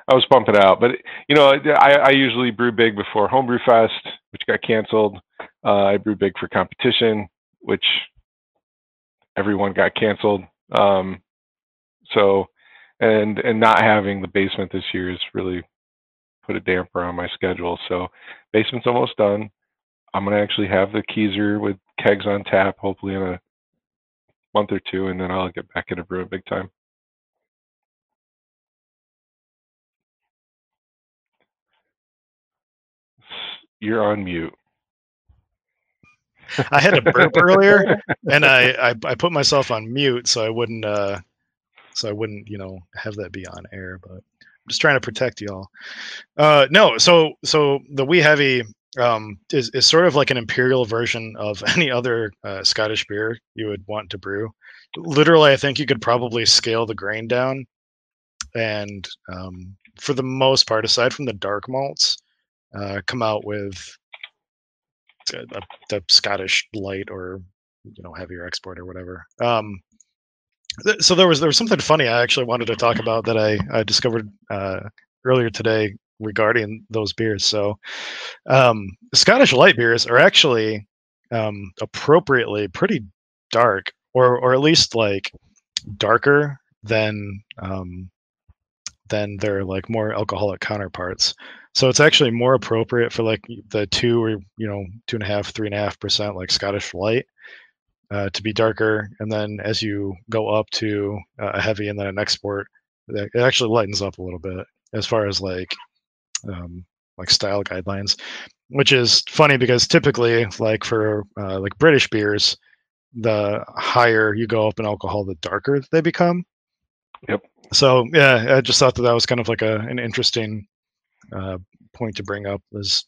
I was pumping out, but you know, I, I usually brew big before Homebrew Fest, which got canceled. Uh, I brew big for competition, which everyone got canceled. Um, so, and and not having the basement this year has really put a damper on my schedule. So, basement's almost done. I'm gonna actually have the Keezer with kegs on tap, hopefully in a month or two, and then I'll get back into brewing big time. You're on mute. I had to burp earlier, [laughs] and I, I, I put myself on mute so I wouldn't uh so I wouldn't you know have that be on air. But I'm just trying to protect y'all. Uh, no, so so the wee heavy um is is sort of like an imperial version of [laughs] any other uh, Scottish beer you would want to brew. Literally, I think you could probably scale the grain down, and um, for the most part, aside from the dark malts, uh, come out with the, the Scottish light or you know heavier export or whatever. Um, th- so there was there was something funny I actually wanted to talk about that I, I discovered uh, earlier today regarding those beers. So um, Scottish light beers are actually um, appropriately pretty dark, or or at least like darker than um, than their like more alcoholic counterparts. So it's actually more appropriate for like the two or you know two and a half, three and a half percent like Scottish light uh, to be darker, and then as you go up to uh, a heavy and then an export, it actually lightens up a little bit as far as like um, like style guidelines, which is funny because typically like for uh, like British beers, the higher you go up in alcohol, the darker they become. Yep. So yeah, I just thought that that was kind of like a an interesting uh, point to bring up is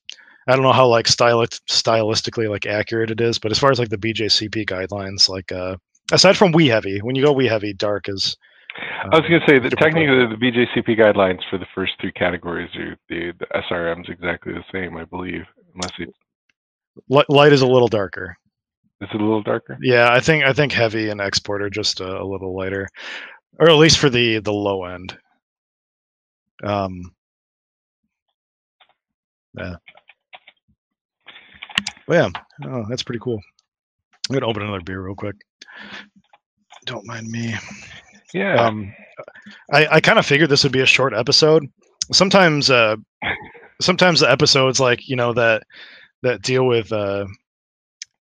I don't know how like styli- stylistically like accurate it is, but as far as like the BJCP guidelines, like uh, aside from wee heavy, when you go wee heavy, dark is. Uh, I was going to say that technically the BJCP guidelines for the first three categories are the, the SRM is exactly the same, I believe, unless it. Light is a little darker. Is it a little darker? Yeah, I think I think heavy and export are just a, a little lighter, or at least for the the low end. Um, yeah. Well, yeah. Oh, that's pretty cool. I'm gonna open another beer real quick. Don't mind me. Yeah. Um, I I kind of figured this would be a short episode. Sometimes, uh, sometimes the episodes like you know that that deal with uh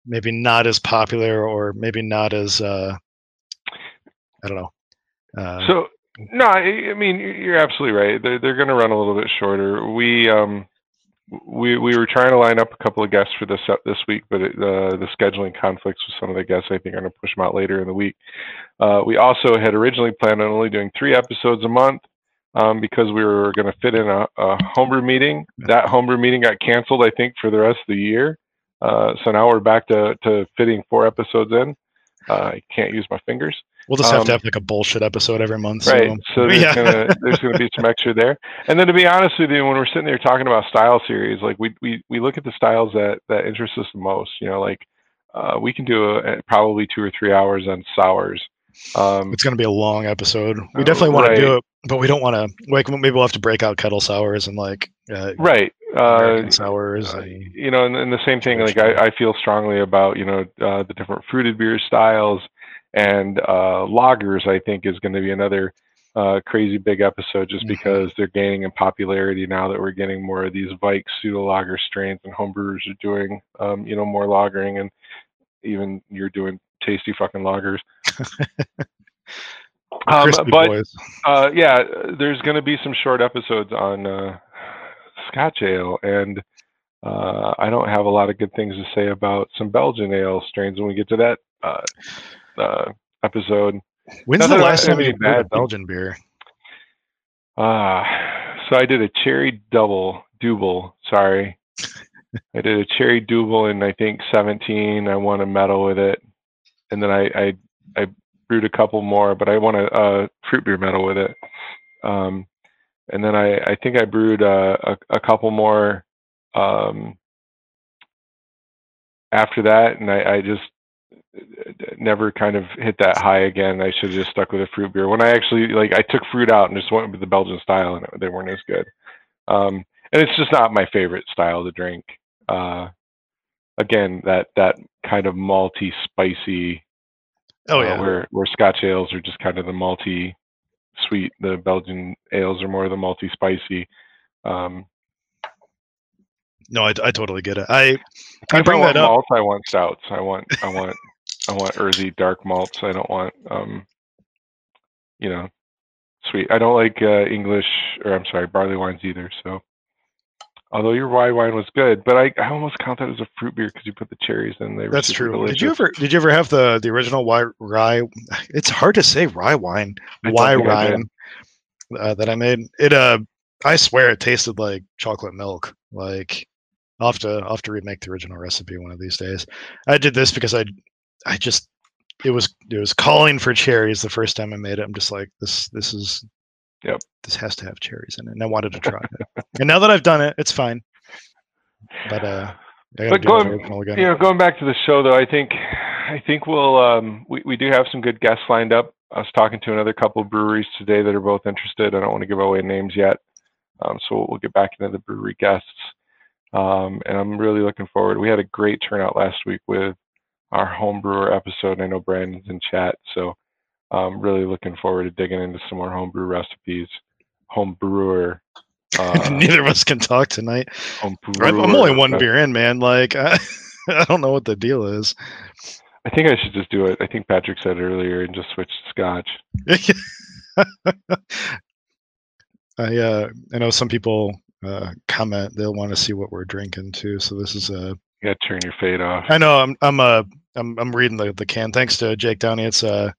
maybe not as popular or maybe not as uh I don't know. Uh, so no, I, I mean you're absolutely right. They're they're going to run a little bit shorter. We um we we were trying to line up a couple of guests for this this week, but it, uh, the scheduling conflicts with some of the guests, I think, are going to push them out later in the week. Uh, we also had originally planned on only doing three episodes a month um, because we were going to fit in a, a, homebrew meeting. That homebrew meeting got canceled, I think, for the rest of the year. Uh, so now we're back to, to fitting four episodes in. Uh, I can't use my fingers. We'll just have um, to have like a bullshit episode every month. Right. So, so there's, yeah. gonna, [laughs] there's gonna be some extra there. And then to be honest with you, when we're sitting there talking about style series, like we we, we look at the styles that that interest us the most. You know, like uh, we can do a, probably two or three hours on sours. Um, it's going to be a long episode. We definitely want right. to do it, but we don't want to. Like maybe we'll have to break out kettle sours and like uh, right uh, sours. Uh, you know, and, and, the same thing. Like I, I feel strongly about you know uh, the different fruited beer styles and uh, lagers, I think, is going to be another uh, crazy big episode just Mhm. because they're gaining in popularity now that we're getting more of these Kveik pseudo lager strains and homebrewers are doing, um, you know, more lagering and even you're doing tasty fucking lagers. [laughs] um, but boys. uh, yeah, there's going to be some short episodes on uh, Scotch ale, and uh, I don't have a lot of good things to say about some Belgian ale strains when we get to that uh, uh, episode. When's the last time you a Belgian beer? Uh, so I did a cherry double, double, sorry. [laughs] I did a cherry double in I think 17. I won a medal with it, and then I I, I brewed a couple more, but I won a, a fruit beer medal with it. Um, and then I I think I brewed a a, a couple more um, after that, and I, I just uh, never kind of hit that high again. I should have just stuck with a fruit beer. When I actually like, I took fruit out and just went with the Belgian style, and they weren't as good. Um, and it's just not my favorite style to drink. Uh, again, that that kind of malty, spicy. Oh uh, yeah, where where Scotch ales are just kind of the malty, sweet. The Belgian ales are more the malty, spicy. Um, no, I, I totally get it. I I if bring that up. malts, I want stouts. I want I want I want earthy dark malts. I don't want um you know sweet. I don't like uh, English or I'm sorry barley wines either. So although your rye wine was good, but I, I almost count that as a fruit beer because you put the cherries in. They That's true. Delicious. Did you ever did you ever have the the original rye? rye it's hard to say rye wine. Why think I did. wine uh, that I made it? Uh, I swear it tasted like chocolate milk. Like I'll have to I'll have to remake the original recipe one of these days. I did this because I I just it was it was calling for cherries the first time I made it. I'm just like this this is Yep. this has to have cherries in it, and I wanted to try it. and now that I've done it, it's fine. But uh, But going- you know, going back to the show though, I think I think we'll um, we we do have some good guests lined up. I was talking to another couple of breweries today that are both interested. I don't want to give away names yet, um, so we'll get back into the brewery guests. Um, and I'm really looking forward. We had a great turnout last week with our home brewer episode. I know Brandon's in chat, so I'm really looking forward to digging into some more homebrew recipes. Home brewer. Uh, [laughs] Neither of us can talk tonight. home I'm, I'm only one beer in, man. Like I, [laughs] I don't know what the deal is. I think I should just do it. I think Patrick said earlier and just switch to scotch. [laughs] I uh, I know some people uh, comment they'll want to see what we're drinking too. So this is a. You gotta turn your fade off. I know I'm I'm uh I'm I'm reading the the can. Thanks to Jake Downey. It's a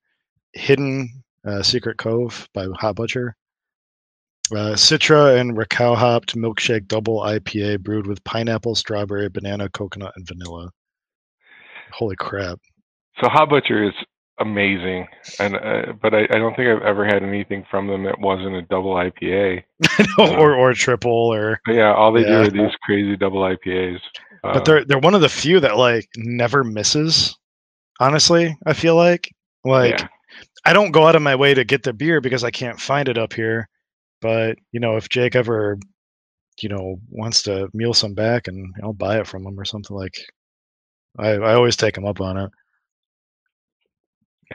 hidden uh, secret cove by Hop Butcher. Uh, Citra and Rakau hopped milkshake double IPA brewed with pineapple, strawberry, banana, coconut, and vanilla. Holy crap! So Hop Butcher is amazing, and uh, but I, I don't think I've ever had anything from them that wasn't a double IPA. [laughs] or or triple or yeah, all they Yeah. do are these crazy double IPAs. But they're they're one of the few that like never misses. Honestly, I feel like like yeah. I don't go out of my way to get the beer because I can't find it up here. But you know, if Jake ever, you know, wants to meal some back and I'll buy it from him or something like, I I always take him up on it.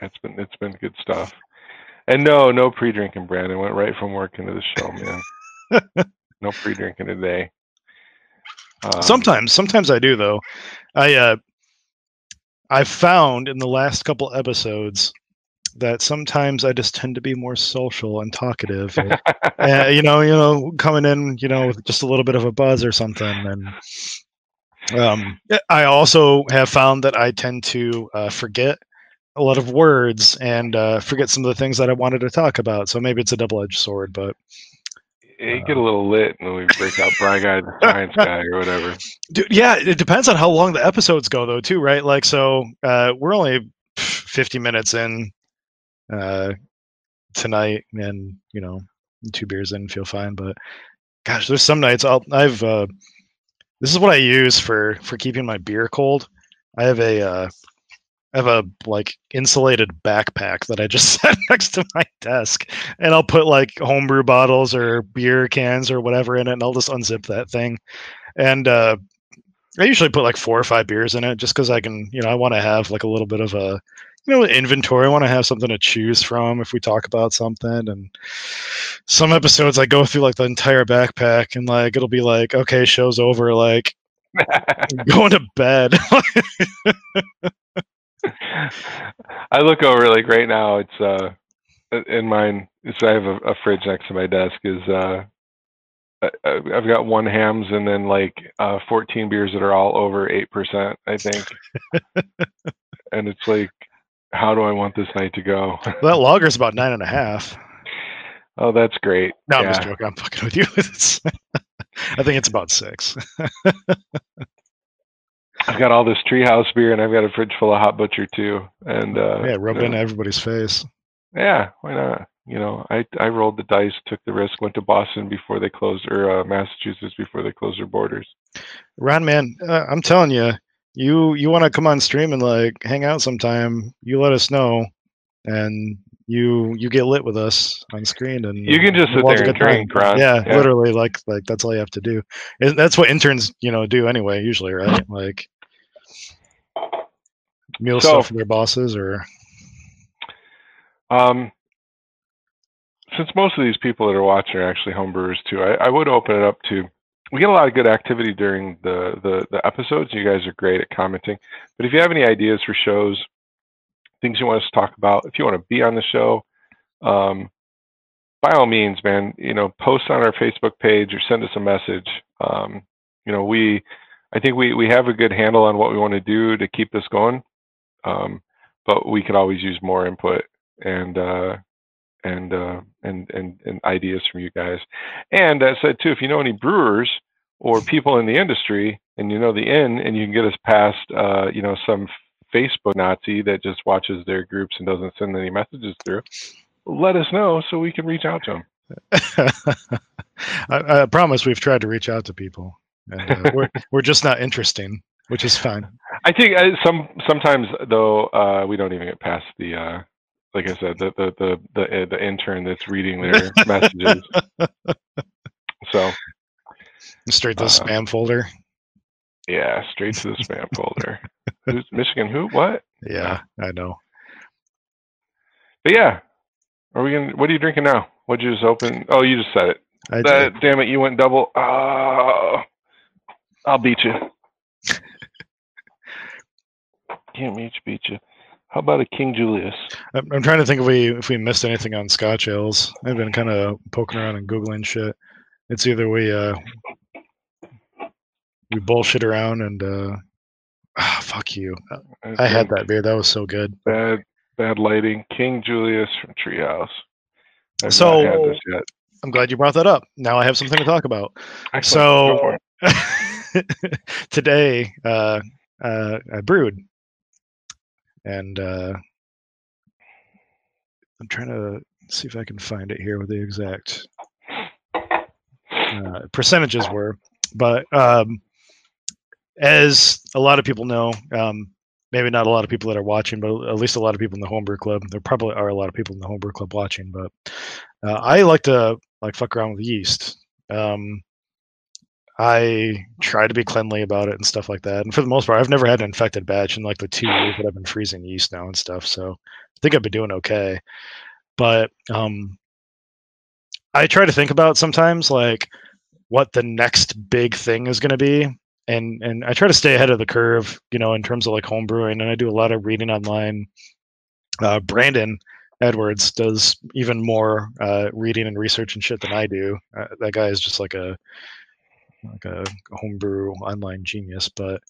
yeah, it's been it's been good stuff. And no, no pre-drinking. Brandon went right from work into the show, man. [laughs] no pre-drinking today. Um, sometimes, sometimes I do though. I uh, I've found in the last couple episodes that sometimes I just tend to be more social and talkative. and- uh, [laughs] you know, you know, coming in, you know, with just a little bit of a buzz or something. And um, I also have found that I tend to uh, forget a lot of words and uh, forget some of the things that I wanted to talk about. So maybe it's a double-edged sword, but you get a little lit, and then we break out Brian Guy, the science [laughs] guy, or whatever. dude, yeah, it depends on how long the episodes go, though, too, right? Like, so uh, we're only 50 minutes in uh, tonight, and you know, two beers in, feel fine. But gosh, there's some nights I'll I've uh, this is what I use for for keeping my beer cold. I have a uh, I have a like insulated backpack that I just [laughs] set next to my desk, and I'll put like homebrew bottles or beer cans or whatever in it, and I'll just unzip that thing. And uh, I usually put like four or five beers in it, just because I can, you know, I want to have like a little bit of a, you know inventory. I want to have something to choose from if we talk about something. And some episodes I go through like the entire backpack, and like it'll be like, okay, show's over. Like [laughs] going to bed. [laughs] I look over like right now. It's uh in mine. It's I have a, a fridge next to my desk. Is uh I- I've got one hams and then like uh 14 beers that are all over eight percent. I think, and it's like, how do I want this night to go? [laughs] that lager's about nine and a half. oh, that's great. No, I'm just joking. I'm fucking with you. [laughs] I think it's about six. [laughs] I've got all this treehouse beer and I've got a fridge full of hop butcher too. And uh, yeah, rub it uh, into everybody's face. Yeah, why not? You know, I I rolled the dice, took the risk, went to Boston before they closed, or uh, Massachusetts before they closed their borders. Ron, man, uh, I'm telling you, you you want to come on stream and like hang out sometime? You let us know, and you you get lit with us on screen, and You can just sit there and drink, Ron. Yeah, Yeah. literally, like like that's all you have to do. And that's what interns, you know, do anyway. Usually, right? Like meal So- stuff for their bosses, or Um, since most of these people that are watching are actually homebrewers too, I, I would open it up to. We get a lot of good activity during the, the the episodes. You guys are great at commenting. But if you have any ideas for shows, things you want us to talk about, if you want to be on the show, um, by all means, man, you know, post on our Facebook page or send us a message. Um, you know, we, I think we we have a good handle on what we want to do to keep this going, um, but we could always use more input and uh, and uh, and and and ideas from you guys. And that said, too, if you know any brewers or people in the industry, and you know the in, and you can get us past, uh, you know, some Facebook Nazi that just watches their groups and doesn't send any messages through, let us know so we can reach out to them. [laughs] I, I promise we've tried to reach out to people, and uh, we're we're just not interesting, which is fine. I think uh, some sometimes though uh, we don't even get past the uh, like I said the the the the, uh, the intern that's reading their messages. So Straight to the Uh, spam folder. yeah, straight to the spam folder. Who's Michigan? Who? What? Yeah, I know. But yeah, are we gonna? What are you drinking now? What'd you just open? Oh, you just said it. I did. Damn it, you went double. Oh, I'll beat you. Can't beat you, beat you. How about a King Julius? I'm, trying to think if we if we missed anything on Scotch ales. I've been kind of poking around and googling shit. It's either we uh we bullshit around and uh ah, fuck you. I had that beer. That was so good. Bad, bad lighting. King Julius from Treehouse. I've So- had this yet. I'm glad you brought that up. Now I have something to talk about. Excellent. So [laughs] today uh, uh, I brewed, and uh, I'm trying to see if I can find it here with the exact uh, percentages were. But um, as a lot of people know, um, maybe not a lot of people that are watching, but at least a lot of people in the homebrew club. There probably are a lot of people in the homebrew club watching, but uh, I like to like fuck around with yeast. Um, I try to be cleanly about it and stuff like that. And for the most part, I've never had an infected batch in like the two years that I've been freezing yeast now and stuff. So I think I've been doing okay. But um, I try to think about sometimes like what the next big thing is going to be. And, and I try to stay ahead of the curve, you know, in terms of like home brewing. And I do a lot of reading online. Uh, Brandon Edwards does even more uh, reading and research and shit than I do. Uh, that guy is just like a like a homebrew online genius. But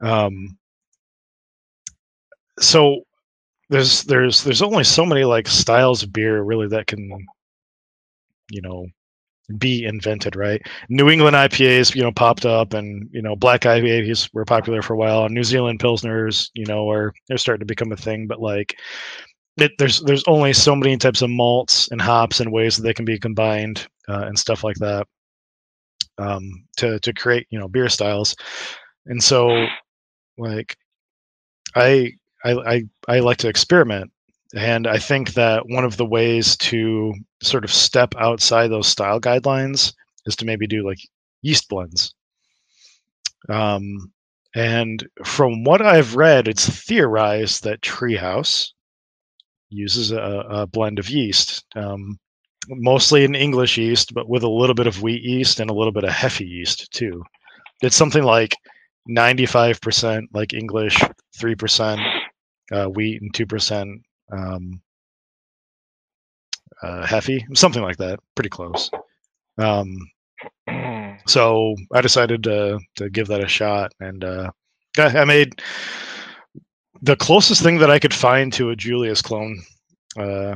um, so there's there's there's only so many like styles of beer really that can you know be invented right new england ipas you know popped up and you know black ipas were popular for a while and new zealand pilsners you know are they're starting to become a thing but like it, there's there's only so many types of malts and hops and ways that they can be combined uh, and stuff like that um, to to create you know beer styles, and so like I I I, I like to experiment, and I think that one of the ways to sort of step outside those style guidelines is to maybe do like yeast blends. Um, and from what I've read, it's theorized that Treehouse uses a, a blend of yeast, um, mostly an English yeast, but with a little bit of wheat yeast and a little bit of Hefe yeast too. It's something like 95% like English, 3% uh, wheat, and 2% um, uh, Hefe, something like that. Pretty close. Um, so I decided to to give that a shot, and uh, I made the closest thing that I could find to a Julius clone, uh,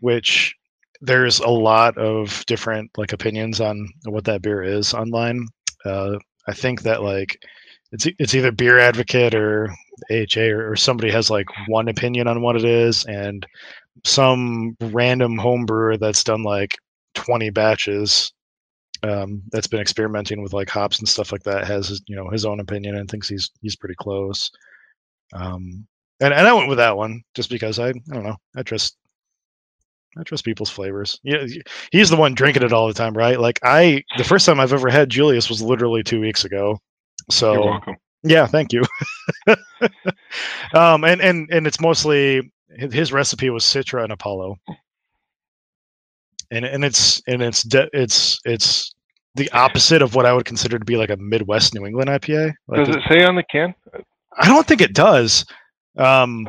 which there's a lot of different like opinions on what that beer is online. Uh, I think that like it's it's either Beer Advocate or AHA or, or, somebody has like one opinion on what it is, and some random home brewer that's done like 20 batches um, that's been experimenting with like hops and stuff like that has you know his own opinion and thinks he's he's pretty close. Um, and and I went with that one just because I I don't know I trust I trust people's flavors. Yeah, he's the one drinking it all the time, right? Like I, the first time I've ever had Julius was literally two weeks ago. So yeah, thank you. [laughs] um, and and and it's mostly his recipe was Citra and Apollo, and and it's and it's de- it's it's the opposite of what I would consider to be like a Midwest New England IPA. Like does it say on the can? I don't think it does. Um,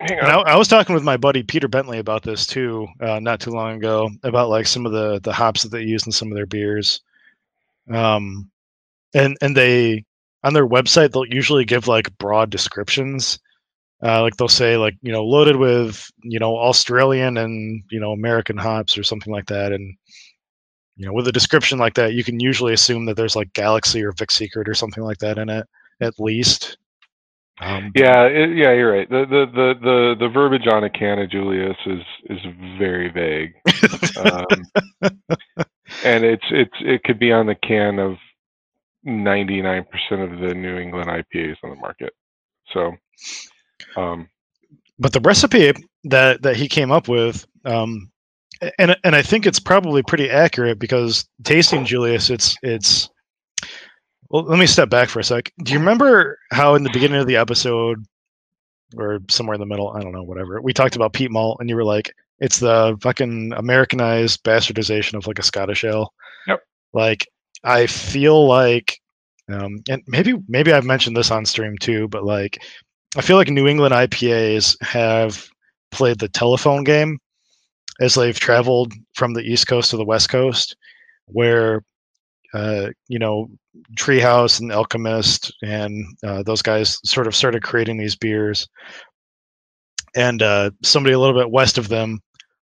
I, I, was talking with my buddy Peter Bentley about this too, uh, not too long ago, about like some of the the hops that they use in some of their beers. Um, and and they on their website they'll usually give like broad descriptions uh, like they'll say like you know loaded with you know Australian and you know American hops or something like that, and you know with a description like that, you can usually assume that there's like Galaxy or Vic Secret or something like that in it at least. Um, yeah, it, yeah, you're right. The, the the the the verbiage on a can of Julius is is very vague, um, [laughs] and it's it's it could be on the can of 99% of the New England IPAs on the market. So um, but the recipe that that he came up with, um, and and I think it's probably pretty accurate because tasting Julius, it's it's. Well, let me step back for a sec. Do you remember how in the beginning of the episode, or somewhere in the middle, I don't know, whatever, we talked about peat malt, and you were like, "It's the fucking Americanized bastardization of like a Scottish ale." Yep. Like I feel like, um, and maybe maybe I've mentioned this on stream too, but like I feel like New England IPAs have played the telephone game as they've traveled from the East Coast to the West Coast, where uh, you know Treehouse and Alchemist and uh, those guys sort of started creating these beers, and uh, somebody a little bit west of them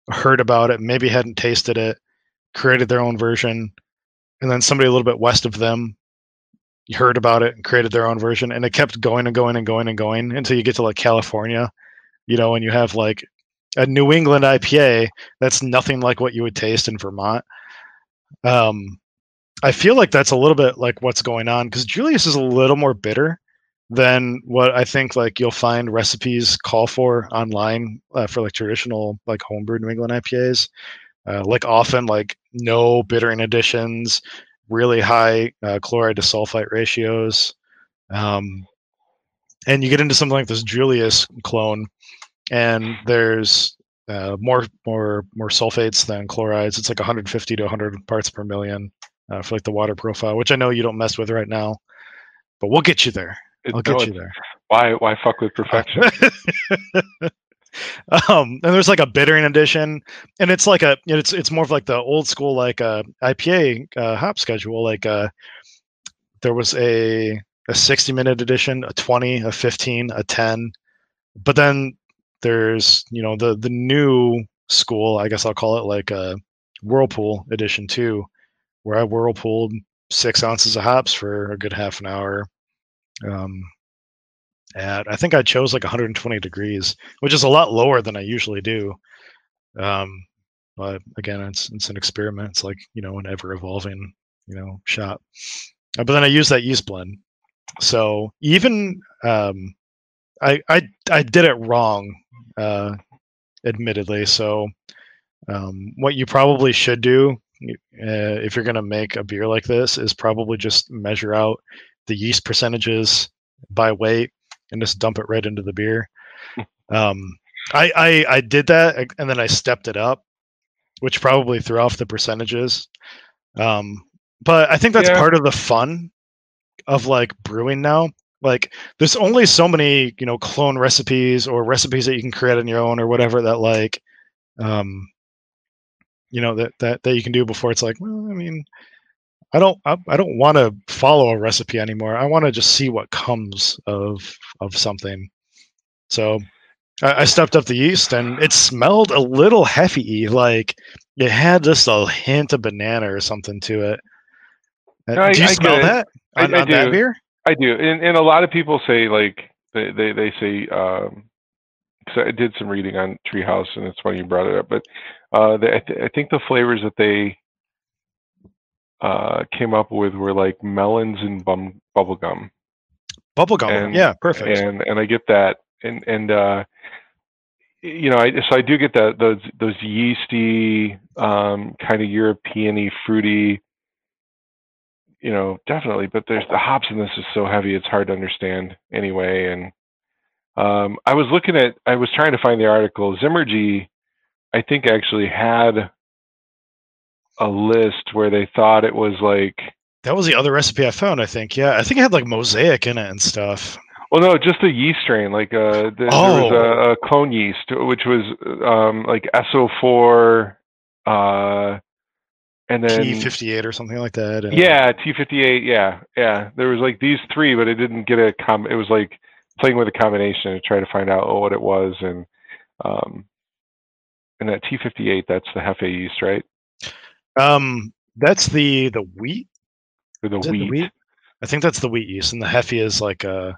heard about it, maybe hadn't tasted it, created their own version, and then somebody a little bit west of them heard about it and created their own version. And it kept going and going and going and going until you get to like california you know and you have like a new england ipa that's nothing like what you would taste in vermont. Um i feel like that's a little bit like what's going on because julius is a little more bitter than what i think like you'll find recipes call for online uh, for like traditional like homebrew new england ipas uh, like often like no bittering additions really high uh, chloride to sulfite ratios. Um, and you get into something like this Julius clone, and there's uh, more more more sulfates than chlorides. It's like 150 to 100 parts per million uh, for like the water profile, which I know you don't mess with right now, but we'll get you there. I'll get you there. Why why fuck with perfection? [laughs] um, and there's like a bittering edition, and it's like a it's it's more of like the old school like uh, IPA uh, hop schedule. Like uh, there was a a 60 minute edition, a 20, a 15, a 10, but then there's you know the the new school. I guess I'll call it like a whirlpool edition too, where I whirlpooled six ounces of hops for a good half an hour. Um, at I think I chose like 120 degrees, which is a lot lower than I usually do. Um, but again, it's it's an experiment. It's like you know an ever evolving you know shot. Uh, but then I use that yeast blend. So even um, I I I did it wrong, uh, admittedly. So um, what you probably should do uh, if you're going to make a beer like this is probably just measure out the yeast percentages by weight and just dump it right into the beer. Um, I, I I did that and then I stepped it up, which probably threw off the percentages. Um, but I think that's Yeah. part of the fun of like brewing now. Like there's only so many, you know, clone recipes or recipes that you can create on your own or whatever that like um you know that that that you can do before it's like, well, I mean, I don't I, I don't want to follow a recipe anymore. I want to just see what comes of of something. So I, I stepped up the yeast and it smelled a little heavy, like it had just a hint of banana or something to it. Uh, No, I- do you I smell it. that I- on, I on that do. beer? I do, and and a lot of people say like they they, they say um 'cause I did some reading on Treehouse, and it's funny you brought it up, but uh, they, I, th- I think the flavors that they uh came up with were like melons and bum bubble gum, Bubblegum. and- yeah, perfect. and and I get that, and and uh, you know, I so I do get that those those yeasty um, kind of European-y, fruity. You know, definitely, but there's the hops in this is so heavy; it's hard to understand anyway. And um, I was looking at, I was trying to find the article. Zymurgy, I think, actually had a list where they thought it was like that was the other recipe I found, I think. Yeah. I think it had like mosaic in it and stuff. Well, no, just a yeast strain. Like uh, th- there was a, a clone yeast, which was um, like SO4, uh, and then T58 or something like that. and- yeah, T58. Yeah, yeah. There was like these three, but it didn't get a com. It was like playing with a combination to try to find out oh, what it was, and um, and that T58, that's the Hefe yeast, right? Um that's the the wheat. Or the wheat. the wheat? I think that's the wheat yeast, and the Hefe is like a,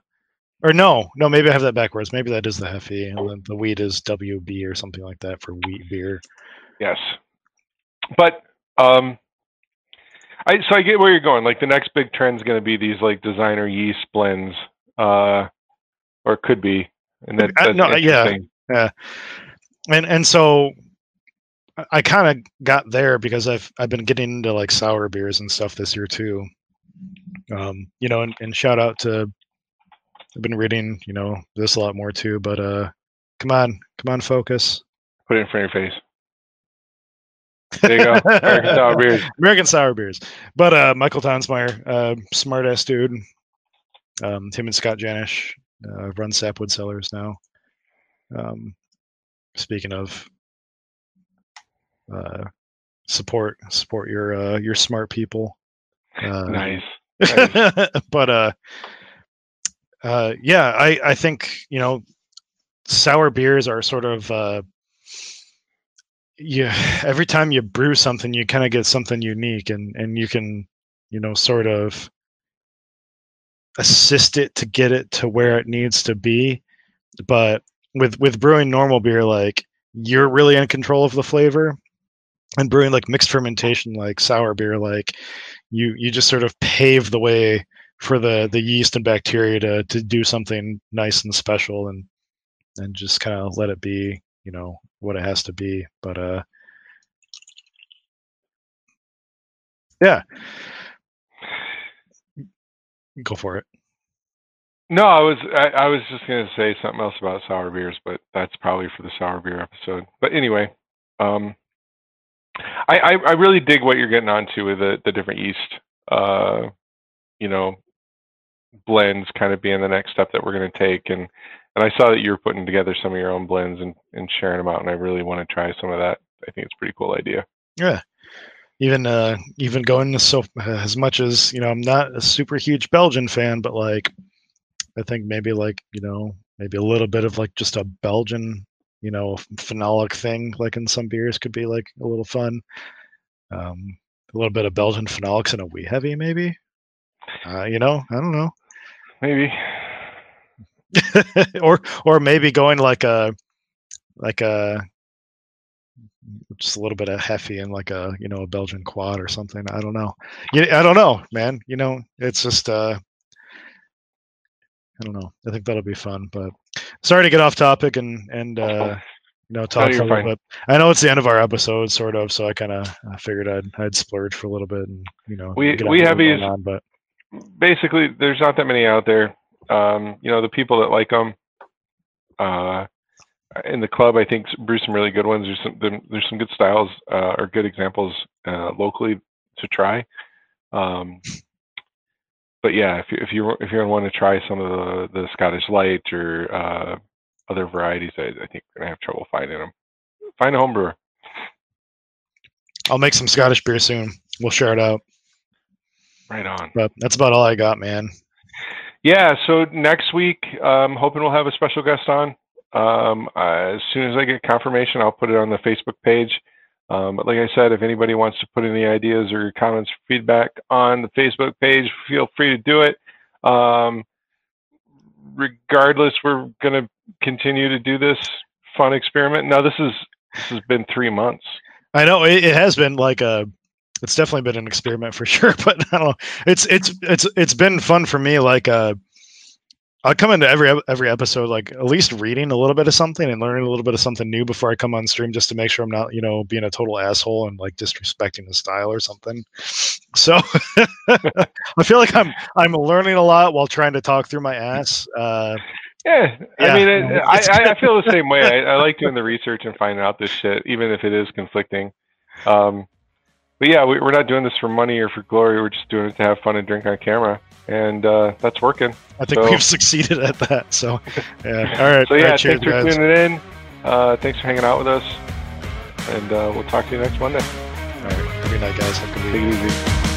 or no, no, maybe I have that backwards. Maybe that is the Hefe, and then the wheat is WB or something like that for wheat beer. Yes, but um, I so I get where you're going. Like the next big trend is going to be these like designer yeast blends, uh, or it could be, and that, Uh, that's no, uh, yeah. And and so I- kind of got there because I've I've been getting into like sour beers and stuff this year too. Um, you know, and, and shout out to I've been reading, you know, this a lot more too. But uh, come on, come on, focus. Put it in front of your face. There you go. American sour [laughs] beers. American sour beers. But uh, Michael Tonsmeire, uh, smart ass dude. Um, him and Scott Janish uh, run Sapwood Cellars now. Um, speaking of uh, support, support your uh, your smart people. Uh, [laughs] Nice. but uh, uh, yeah, I I think you know sour beers are sort of uh, yeah. [sighs] Every time you brew something, you kind of get something unique, and and you can you know sort of assist it to get it to where it needs to be. But with with brewing normal beer, like you're really in control of the flavor, and brewing like mixed fermentation, like sour beer, like you you just sort of pave the way for the the yeast and bacteria to to do something nice and special and and just kind of let it be you know what it has to be. But uh yeah. Go for it No, I was I, I was just going to say something else about sour beers, but that's probably for the sour beer episode. But anyway, um, I, I I really dig what you're getting onto with the the different yeast, uh, you know, blends kind of being the next step that we're going to take. And and I saw that you were putting together some of your own blends and and sharing them out, and I really want to try some of that. I think it's a pretty cool idea. yeah even uh even going so as much as you know i'm not a super huge belgian fan but like i think maybe like you know maybe a little bit of like just a belgian you know phenolic thing like in some beers could be like a little fun um a little bit of belgian phenolics in a wee heavy maybe uh, you know i don't know Maybe. [laughs] or or maybe going like a like a just a little bit of heffy and like a you know a Belgian quad or something. I don't know. Yeah, I don't know, man. You know, it's just uh I don't know. I think that'll be fun. But sorry to get off topic and and uh you know talk you're a little bit. I know it's the end of our episode, sort of. So I kind of figured I'd I'd splurge for a little bit and you know We- we have these- on, but basically there's not that many out there um you know the people that like them uh in the club, I think brew some really good ones. There's some there's some good styles uh, or good examples uh, locally to try. Um, but yeah, if you if you if you want to try some of the the Scottish Light or uh, other varieties, I, I think we're gonna have trouble finding them. Find a home brewer. I'll make some Scottish beer soon. We'll share it out. Right on. But that's about all I got, man. Yeah. So next week, I'm hoping we'll have a special guest on. Um, as soon as I get confirmation, I'll put it on the Facebook page. Um, but like I said, if anybody wants to put any ideas or comments, feedback on the Facebook page, feel free to do it. Um, regardless, we're going to continue to do this fun experiment. Now, this is this has been three months. I know it, it has been like a. It's definitely been an experiment for [laughs] sure, but I don't know. It's it's it's it's been fun for me. Like uh, I come into every every episode like at least reading a little bit of something and learning a little bit of something new before I come on stream, just to make sure I'm not you know being a total asshole and like disrespecting the style or something. So [laughs] I feel like I'm I'm learning a lot while trying to talk through my ass. Uh, yeah, Yeah. I mean, it, [laughs] I, I feel the same way. I, I like doing the research and finding out this shit, even if it is conflicting. Um, but yeah, we, we're not doing this for money or for glory. We're just doing it to have fun and drink on camera, and uh, that's working. I think So- we've [laughs] succeeded at that. So yeah, all right. So yeah, right, cheers, thanks for guys. tuning in. Uh, thanks for hanging out with us, and uh, we'll talk to you next Monday. All right, good night, guys. Have a good week. Take it easy.